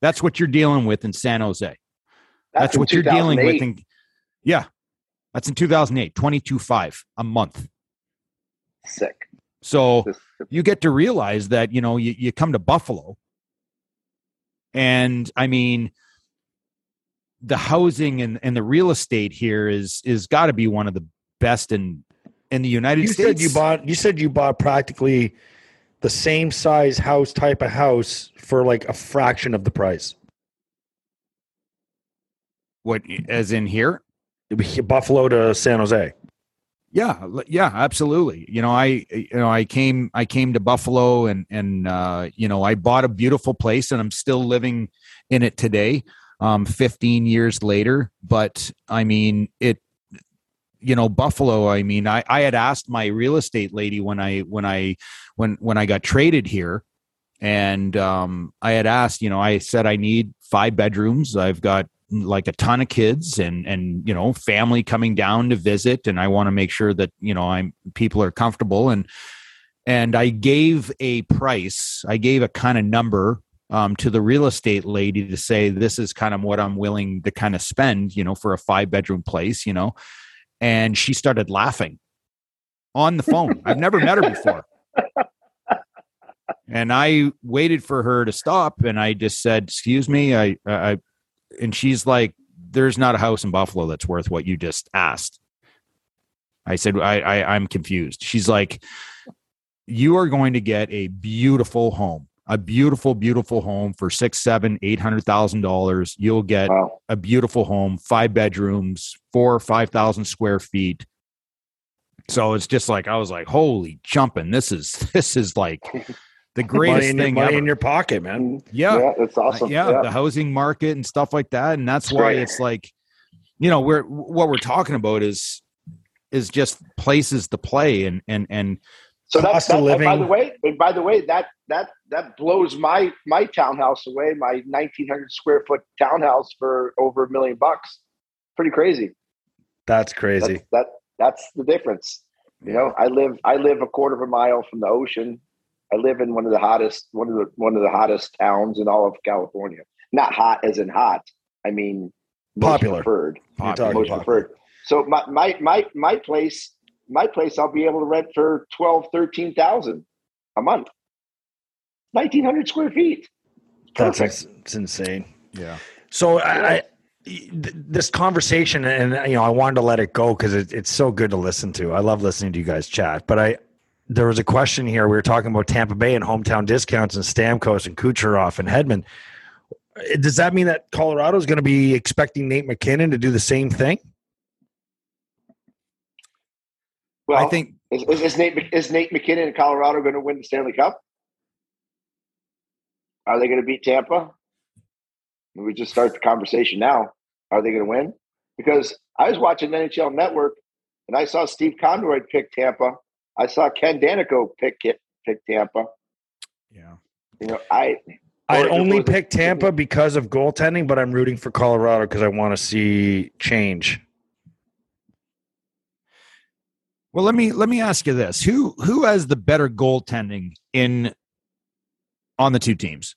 that's what you're dealing with in San Jose. That's, in what you're dealing with in Yeah. That's in 2008, 22.5 a month. Sick. So you get to realize that, you know, you, you come to Buffalo and I mean the housing and, and the real estate here is is got to be one of the best in in the United you States. said you bought. You said you bought practically the same size house type of house for like a fraction of the price. what as in here? Buffalo to San Jose. Yeah, yeah, absolutely. You know, I you know I came I came to Buffalo and and uh, you know I bought a beautiful place and I'm still living in it today, um, 15 years later. But I mean it. You know, Buffalo. I mean, I I had asked my real estate lady when I when I when when I got traded here, and um, I had asked. You know, I said I need five bedrooms. I've got like a ton of kids and and you know family coming down to visit. And I want to make sure that you know I'm people are comfortable. And and I gave a price. I gave a kind of number um, to the real estate lady to say this is kind of what I'm willing to kind of spend you know for a five bedroom place you know? And she started laughing on the phone. I've never met her before and I waited for her to stop and I just said excuse me I I and she's like, "There's not a house in Buffalo that's worth what you just asked." I said, I, I I'm confused." She's like, "You are going to get a beautiful home, a beautiful, beautiful home for six, seven, eight hundred thousand dollars. You'll get Wow. a beautiful home, five bedrooms, four or five thousand square feet." So it's just like I was like, "Holy jumping! This is this is like." The Money greatest in, your, thing money ever. in your pocket, man. yeah, yeah, that's uh, awesome. yeah, the housing market and stuff like that and that's why great. it's like you know we're what we're talking about is is just places to play and and and So that's Cost of that, by the way, by the way, that that that blows my my townhouse away, my nineteen hundred square foot townhouse for over a million bucks. Pretty crazy. That's crazy. That's, that that's the difference. You know, I live I live a quarter of a mile from the ocean. I live in one of the hottest one of the one of the hottest towns in all of California. Not hot as in hot. I mean most Popular. preferred. Popular. Most about- preferred. So my my my my place my place I'll be able to rent for 12 13,000 a month. 1900 square feet. That's Perfect. ins- it's insane. yeah So I, I th- this conversation, and you know, I wanted to let it go because it, it's so good to listen to. I love listening to you guys chat. But I, there was a question here. We were talking about Tampa Bay and hometown discounts and Stamkos and Kucherov and Hedman. Does that mean that Colorado is going to be expecting Nate MacKinnon to do the same thing? Well, i think is, is, is Nate is Nate MacKinnon in Colorado going to win the Stanley Cup? Are they going to beat Tampa? We just start the conversation now. Are they going to win? Because I was watching NHL Network and I saw Steve Konroyd pick Tampa. I saw Ken Daneyko pick it, pick Tampa. yeah You know, I I only or the- picked Tampa because of goaltending, but I'm rooting for Colorado because I want to see change. well let me let me ask you this who who has the better goaltending in on the two teams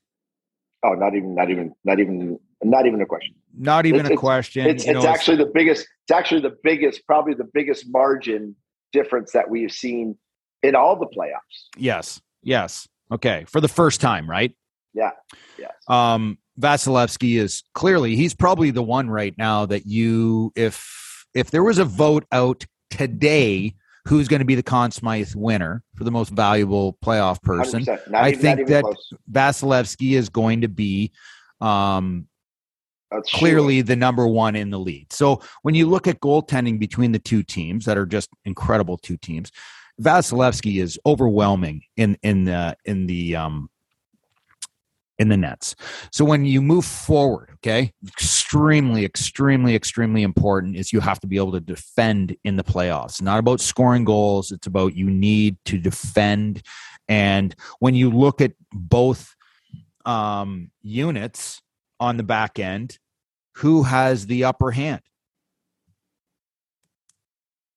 oh, not even, not even, not even, not even a question. not even It's- a it's- question It's you know, it's actually the biggest. It's actually the biggest, probably the biggest margin difference that we've seen in all the playoffs. yes yes okay for the first time right Yeah, yes. um Vasilevskiy is clearly he's probably the one right now that you if if there was a vote out today who's going to be the Conn Smythe winner for the most valuable playoff person I even, think that- close. Vasilevskiy is going to be um That's clearly the number one in the lead. So when you look at goaltending between the two teams that are just incredible two teams, Vasilevskiy is overwhelming in in the in the um in the nets. So when you move forward, okay, extremely, extremely, extremely important is you have to be able to defend in the playoffs. Not about scoring goals, it's about you need to defend. And when you look at both um, units on the back end, who has the upper hand?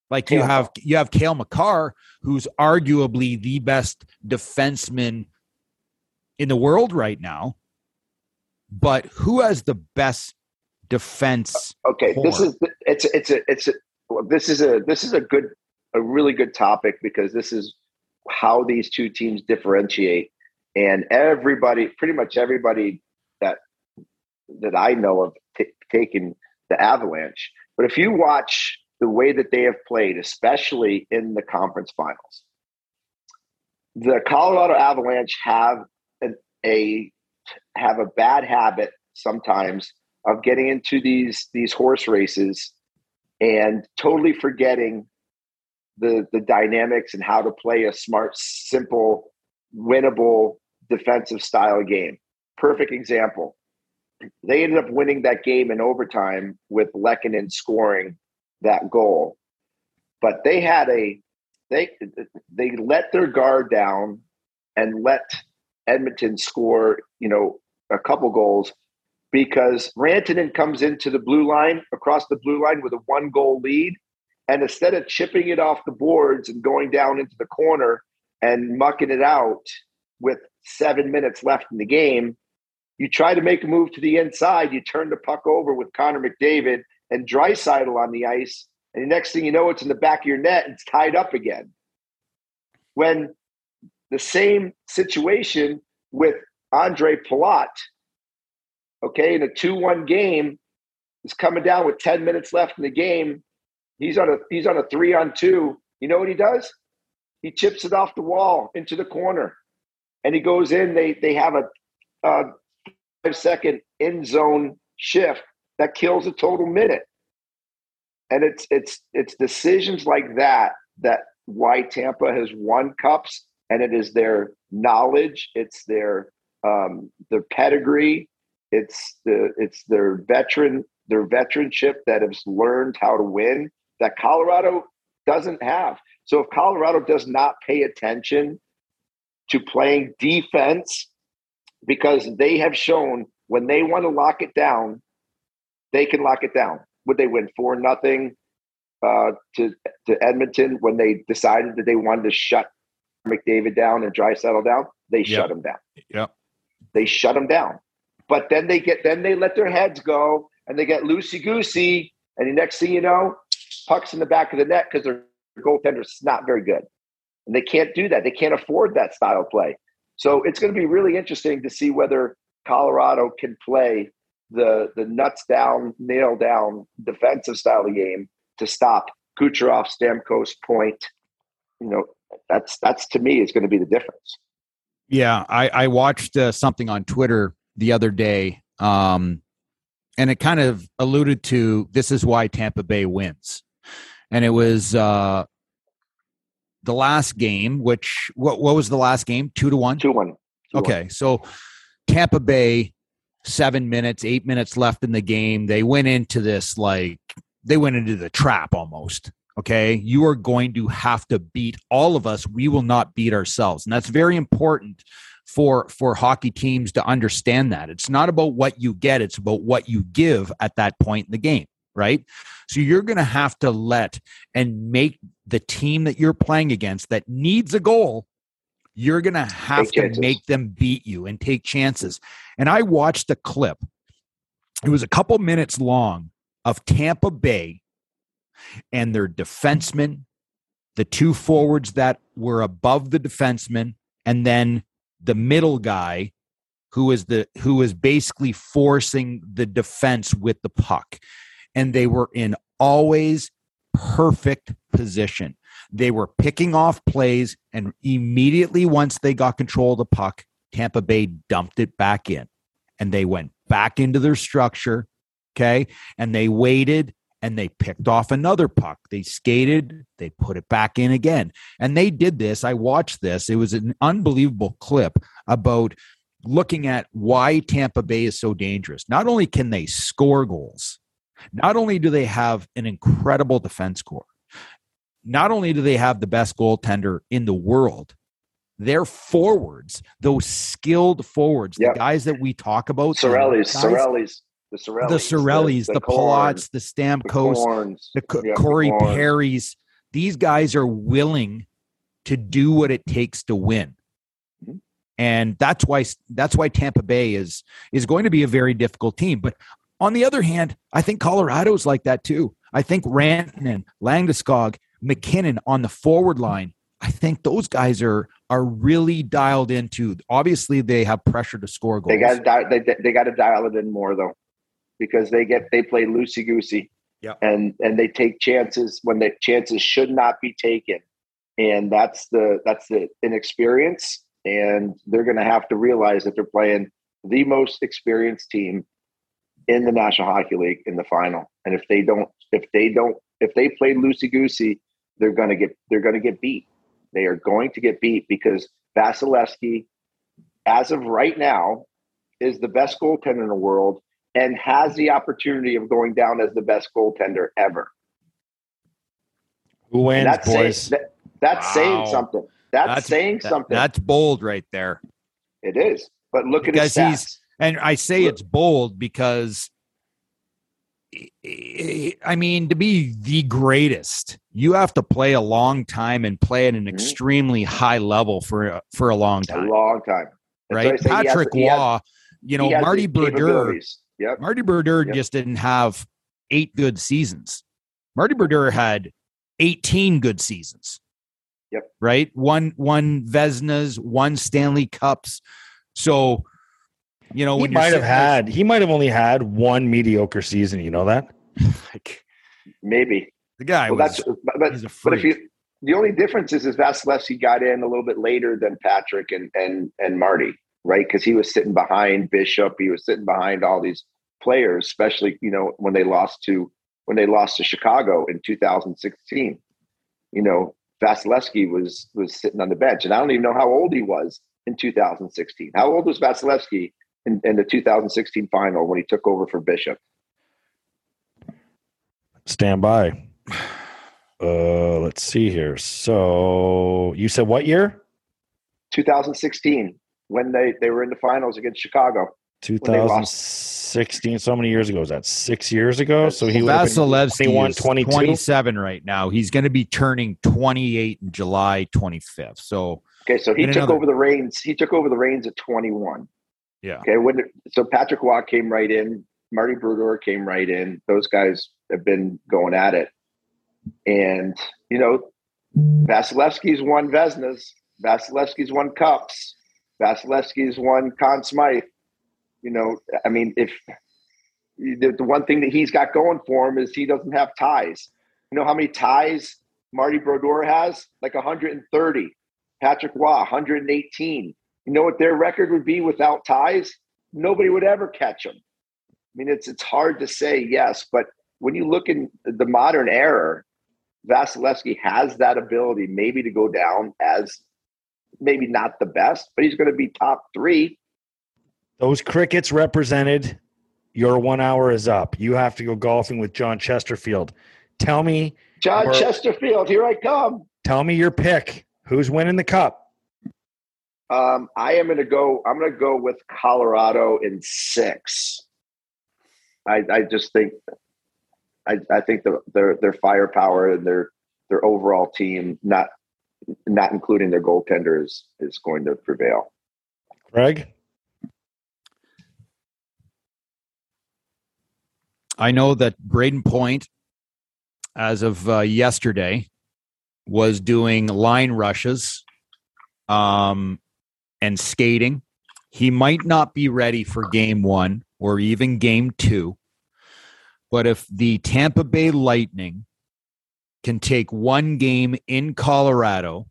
Like you have you have Cale Makar, who's arguably the best defenseman in the world right now. But who has the best defense? Okay, this is it's it's a it's a this is a this is a good a really good topic because this is how these two teams differentiate, and everybody, pretty much everybody that I know of, t- taken the Avalanche. But if you watch the way that they have played, especially in the conference finals, the Colorado Avalanche have a have a bad habit sometimes of getting into these these horse races and totally forgetting the the dynamics and how to play a smart, simple, winnable defensive style game. Perfect example. They ended up winning that game in overtime with Lehkonen scoring that goal. But they had a they they let their guard down and let Edmonton score, you know, a couple goals because Rantanen comes into the blue line across the blue line with a one goal lead. And instead of chipping it off the boards and going down into the corner and mucking it out with seven minutes left in the game, you try to make a move to the inside. You turn the puck over with Connor McDavid and Draisaitl on the ice. And the next thing you know, it's in the back of your net it's tied up again. When the same situation with Andre Palat, okay, in a 2 1 game, is coming down with 10 minutes left in the game. He's on a he's on a three on two. You know what he does? He chips it off the wall into the corner, and he goes in. They they have a, a second end zone shift that kills a total minute. And it's it's it's decisions like that that why Tampa has won cups and it is their knowledge, it's their um, their pedigree, it's the it's their veteran their veteranship that has learned how to win that Colorado doesn't have. So if Colorado does not pay attention to playing defense, because they have shown when they want to lock it down, they can lock it down. Would they win four nothing uh, to to Edmonton when they decided that they wanted to shut McDavid down and Draisaitl down, they yep. shut him down. Yep. They shut him down. But then they get then they let their heads go and they get loosey goosey. And the next thing you know, pucks in the back of the net because their goaltender's not very good. And they can't do that. They can't afford that style play. So it's going to be really interesting to see whether Colorado can play the the nuts down, nail down defensive style of game to stop Kucherov, Stamkos, Point. You know, that's that's to me is going to be the difference. Yeah, I, I watched uh, something on Twitter the other day, um, and it kind of alluded to this is why Tampa Bay wins, and it was uh, the last game. Which what what was the last game? Two to one. Two one. Two okay, one. so Tampa Bay, seven minutes, eight minutes left in the game. They went into this like they went into the trap almost. Okay. You are going to have to beat all of us. We will not beat ourselves. And that's very important for for hockey teams to understand that. It's not about what you get, it's about what you give at that point in the game, right? So you're going to have to let and make the team that you're playing against that needs a goal you're going to have to make them beat you and take chances. And I watched a clip. It was a couple minutes long of Tampa Bay and their defensemen, the two forwards that were above the defenseman, and then the middle guy who is the who is basically forcing the defense with the puck. And they were in always perfect position. They were picking off plays, and immediately once they got control of the puck, Tampa Bay dumped it back in and they went back into their structure. Okay. And they waited and they picked off another puck. They skated, they put it back in again. And they did this. I watched this. It was an unbelievable clip about looking at why Tampa Bay is so dangerous. Not only can they score goals, not only do they have an incredible defense core, not only do they have the best goaltender in the world, their forwards, those skilled forwards, yep. the guys that we talk about, Cirelli's, Cirelli's, the Cirelli's, the Cirelli's, the, the, the Palats, the Stamkos, the, the Corey the Perry's. These guys are willing to do what it takes to win. Mm-hmm. And that's why that's why Tampa Bay is is going to be a very difficult team. But on the other hand, I think Colorado's like that too. I think Rantanen, Landeskog, MacKinnon on the forward line, I think those guys are are really dialed into. Obviously, they have pressure to score goals. They got they they got to dial it in more though, because they get they play loosey goosey. Yeah, and and they take chances when the chances should not be taken, and that's the that's the inexperience, and they're going to have to realize that they're playing the most experienced team in the National Hockey League in the final, and if they don't if they don't if they play loosey goosey they're going to get they're going to get beat. They are going to get beat because Vasilevskiy, as of right now, is the best goaltender in the world and has the opportunity of going down as the best goaltender ever. Who wins, that's boys? Saying, that, that's Wow. saying something. That's, That's- saying That- something. that's bold right there. it is. But look at his Because he's- stats. And I say it's bold because, I mean, to be the greatest, you have to play a long time and play at an Mhm. extremely high level for a- for a long A time, long time. That's right? why I say he has- Patrick has- Roy, you know, Marty capabilities. Yep. Marty Brodeur Yep. just didn't have eight good seasons. Marty Brodeur had 18 good seasons. Yep. Right? One one Vezinas, one Stanley Cups. So, you know, he when you're might have sitting there- had. He might have only had one mediocre season. You know that? like, Maybe. the guy well, was that's but, but, he's a but if you the only difference is is Vasilevskiy got in a little bit later than Patrick and and and Marty, right? Because he was sitting behind Bishop, he was sitting behind all these players, especially you know when they lost to when they lost to Chicago in 2016. You know, Vasilevskiy was was sitting on the bench, and I don't even know how old he was in 2016. How old was Vasilevskiy in, in the 2016 final when he took over for Bishop? Stand by. Uh, let's see here. So you said what year? 2016 when they they were in the finals against Chicago. 2016. So many years ago. Was that six years ago? So he would have been Vasilevskiy 21, 22. 27 right now. He's going to be turning 28 in July 25th. So, Okay, so he took another- over the reins. He took over the reins at 21. Yeah. Okay, when so Patrick Roy came right in, Marty Brodeur came right in. Those guys have been going at it, and you know, Vasilevskiy's won Vezinas. Vasilevskiy's won cups. Vasilevskiy's won Conn Smythe. You know, I mean, if the, the one thing that he's got going for him is he doesn't have ties. You know how many ties Marty Brodeur has? Like 130. Patrick Roy, 118. You know what their record would be without ties? Nobody would ever catch them. I mean, it's it's hard to say yes, but when you look in the modern era, Vasilevskiy has that ability maybe to go down as maybe not the best, but he's going to be top three. Those crickets represented. Your one hour is up. You have to go golfing with John Chesterfield. Tell me, John Or- Chesterfield, here I come. tell me your pick. Who's winning the cup? Um, I am going to go. I'm going to go with Colorado in six. I, I just think, I, I think the, their their firepower and their their overall team, not not including their goaltenders, is going to prevail. Greg? I know that Brayden Point, as of uh, yesterday, was doing line rushes um, and skating. He might not be ready for game one or even game two. But if the Tampa Bay Lightning can take one game in Colorado,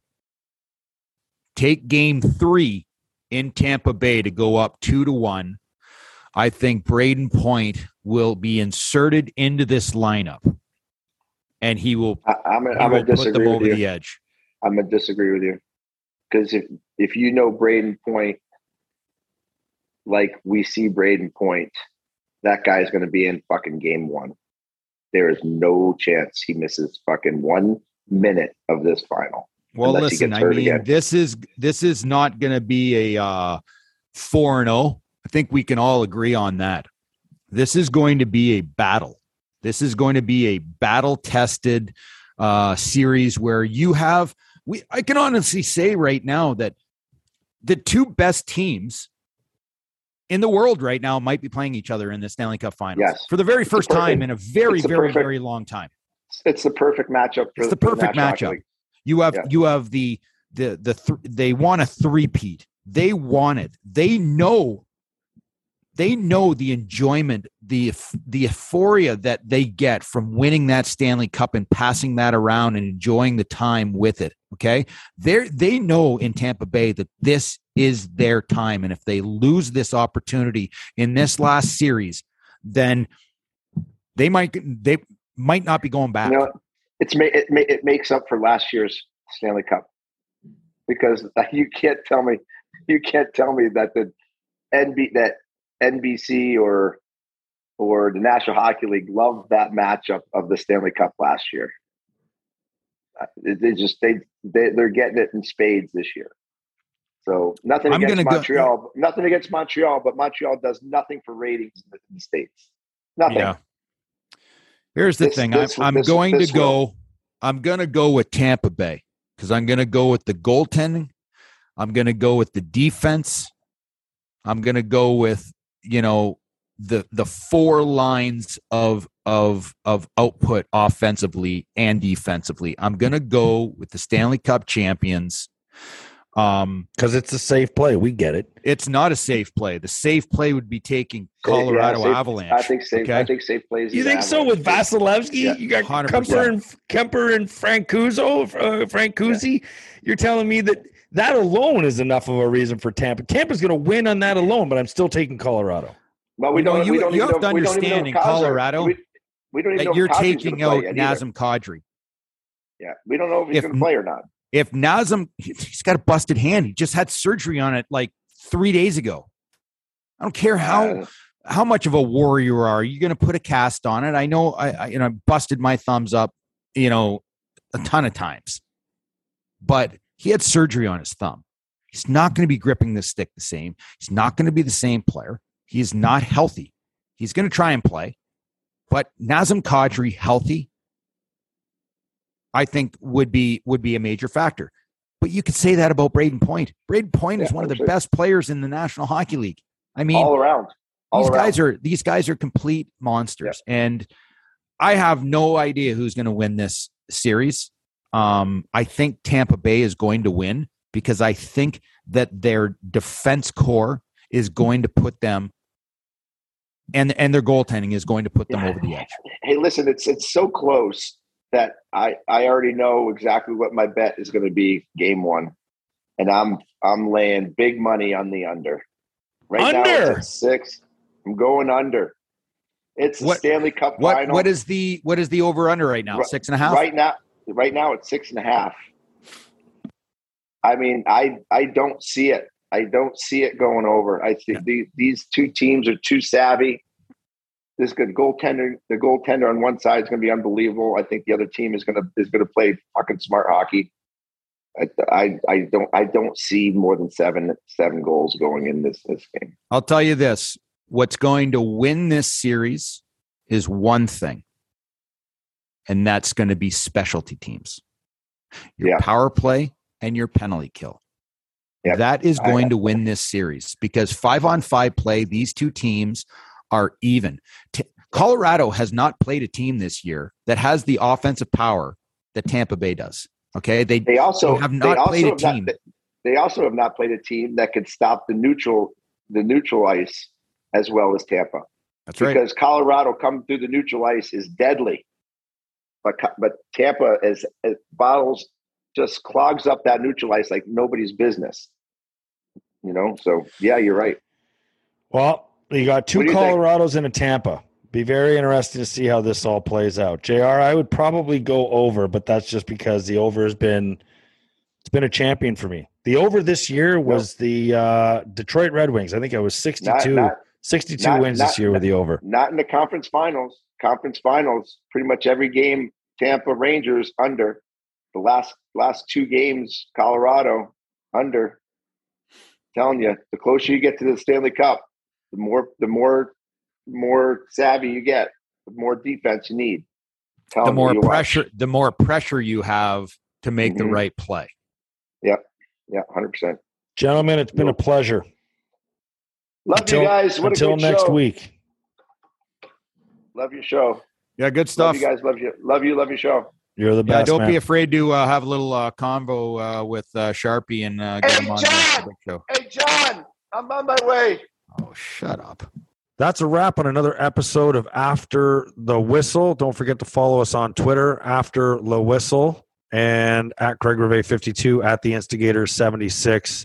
take game three in Tampa Bay to go up two to one, I think Brayden Point will be inserted into this lineup, and he will, I, I'm gonna, he I'm gonna put them disagree with over you. the edge. I'm gonna disagree with you because if if you know Brayden Point, like we see Brayden Point, that guy's gonna be in fucking game one. There is no chance he misses fucking one minute of this final. Well, listen, I mean, again. this is this is not going to be a uh, four and zero. I think we can all agree on that. This is going to be a battle. This is going to be a battle tested uh, series where you have. We I can honestly say right now that the two best teams in the world right now might be playing each other in the Stanley Cup Finals Yes. for the very the first time in a very, very, perfect- very long time. It's the perfect matchup. For It's the perfect National Hockey matchup. You have Yeah. you have the the the th- they want a three-peat. They want it. They know they know the enjoyment, the the euphoria that they get from winning that Stanley Cup and passing that around and enjoying the time with it. Okay, they they know in Tampa Bay that this is their time, and if they lose this opportunity in this last series, then they might they might not be going back. You know, it's it, it makes up for last year's Stanley Cup because you can't tell me you can't tell me that the NB that NBC or or the National Hockey League loved that matchup of the Stanley Cup last year. Uh, They just they, they they're getting it in spades this year. So nothing I'm against go- Montreal, nothing against Montreal, but Montreal does nothing for ratings in the, states. Nothing. Yeah. Here's the This- thing. this- I'm, I'm going to go. I'm going to go with Tampa Bay because I'm going to go with the goaltending. I'm going to go with the defense. I'm going to go with you know the the four lines of of of output offensively and defensively. I'm going to go with the Stanley Cup champions. Um, Because it's a safe play. We get it. it's not a safe play. The safe play would be taking Yeah, Colorado safe- Avalanche. I think safe. okay? I think safe plays. You is think so with Vasilevskiy? Yeah. You got 100%. Kuemper and Kuemper and Francuso, uh, Francuzi. You're telling me that that alone is enough of a reason for Tampa. Tampa's going to win on that alone, but I'm still taking Colorado. Well, we don't. you- we don't you have know, to we don't even understand in if Kaiser- Colorado We, we don't even know that if you're Kaiser's taking out play yet. Nazem Kadri. Yeah, we don't know if he's going to play or not. If Nazem, he's got a busted hand. He just had surgery on it like three days ago. I don't care how Uh, how much of a warrior you are. You're going to put a cast on it. I know. I, I you know I busted my thumbs up. You know, a ton of times, but he had surgery on his thumb. He's not going to be gripping the stick the same. He's not going to be the same player. He is not healthy. He's going to try and play, but Nazem Kadri healthy, I think would be would be a major factor. But you could say that about Brayden Point. Brayden Point is Yeah, one of the 100%. best players in the National Hockey League. I mean, all around. All these around. guys are these guys are complete monsters, and I have no idea who's going to win this series. Um, I think Tampa Bay is going to win because I think that their defense core is going to put them, and and their goaltending is going to put them Yeah. over the edge. Hey, listen, it's it's so close that I I already know exactly what my bet is going to be game one, and I'm I'm laying big money on the under. Right now it's at six. I'm going under. It's the What- Stanley Cup What final. what is the what is the over under right now? Right- Six and a half. right now? Right now it's six and a half. I mean, I I don't see it. I don't see it going over. I think the, these two teams are too savvy. This good goaltender, the goaltender on one side is going to be unbelievable. I think the other team is going to is going to play fucking smart hockey. I, I I don't I don't see more than seven seven goals going in this this game. I'll tell you this: what's going to win this series is one thing, and that's going to be specialty teams. Your Yeah. power play and your penalty kill. Yep. That is going uh, to win this series because five on five play, these two teams are even. T- Colorado has not played a team this year that has the offensive power that Tampa Bay does. Okay. They, They also They have not also played a have not- team. they also have not played a team that could stop the neutral the neutral ice as well as Tampa. that's right. because Colorado coming through the neutral ice is deadly. But but Tampa is, is bottles just clogs up that neutral ice like nobody's business. You know, so yeah, you're right. Well, you got two you think? Colorados and a Tampa. Be very interesting to see how this all plays out. JR, I would probably go over, but that's just because the over has been it's been a champion for me. The over this year was the uh, Detroit Red Wings. I think it was 62, Not, not 62 not- wins this year with the over. not in the conference finals. Conference finals, pretty much every game, Tampa Rangers under. The last last two games, Colorado under. Telling you, the closer you get to the Stanley Cup, the more the more more savvy you get, the more defense you need. Telling the more you watch. pressure, the more pressure you have to make the Mhm. right play. Yep. Yeah, hundred percent. Gentlemen, it's been a pleasure. Love Until- you guys. What Until a good next show. week. Love your show. Yeah, good Love stuff. you guys. Love you. Love you. Love your show. You're the Yeah, best. don't man. be afraid to uh, have a little uh, convo uh, with uh, Sharpie and uh, get Hey, him on John! the show. Hey, John, I'm on my way. Oh, shut up. That's a wrap on another episode of After the Whistle. Don't forget to follow us on Twitter, After the Whistle, and at Craig Rivet 52 at the Instigator 76.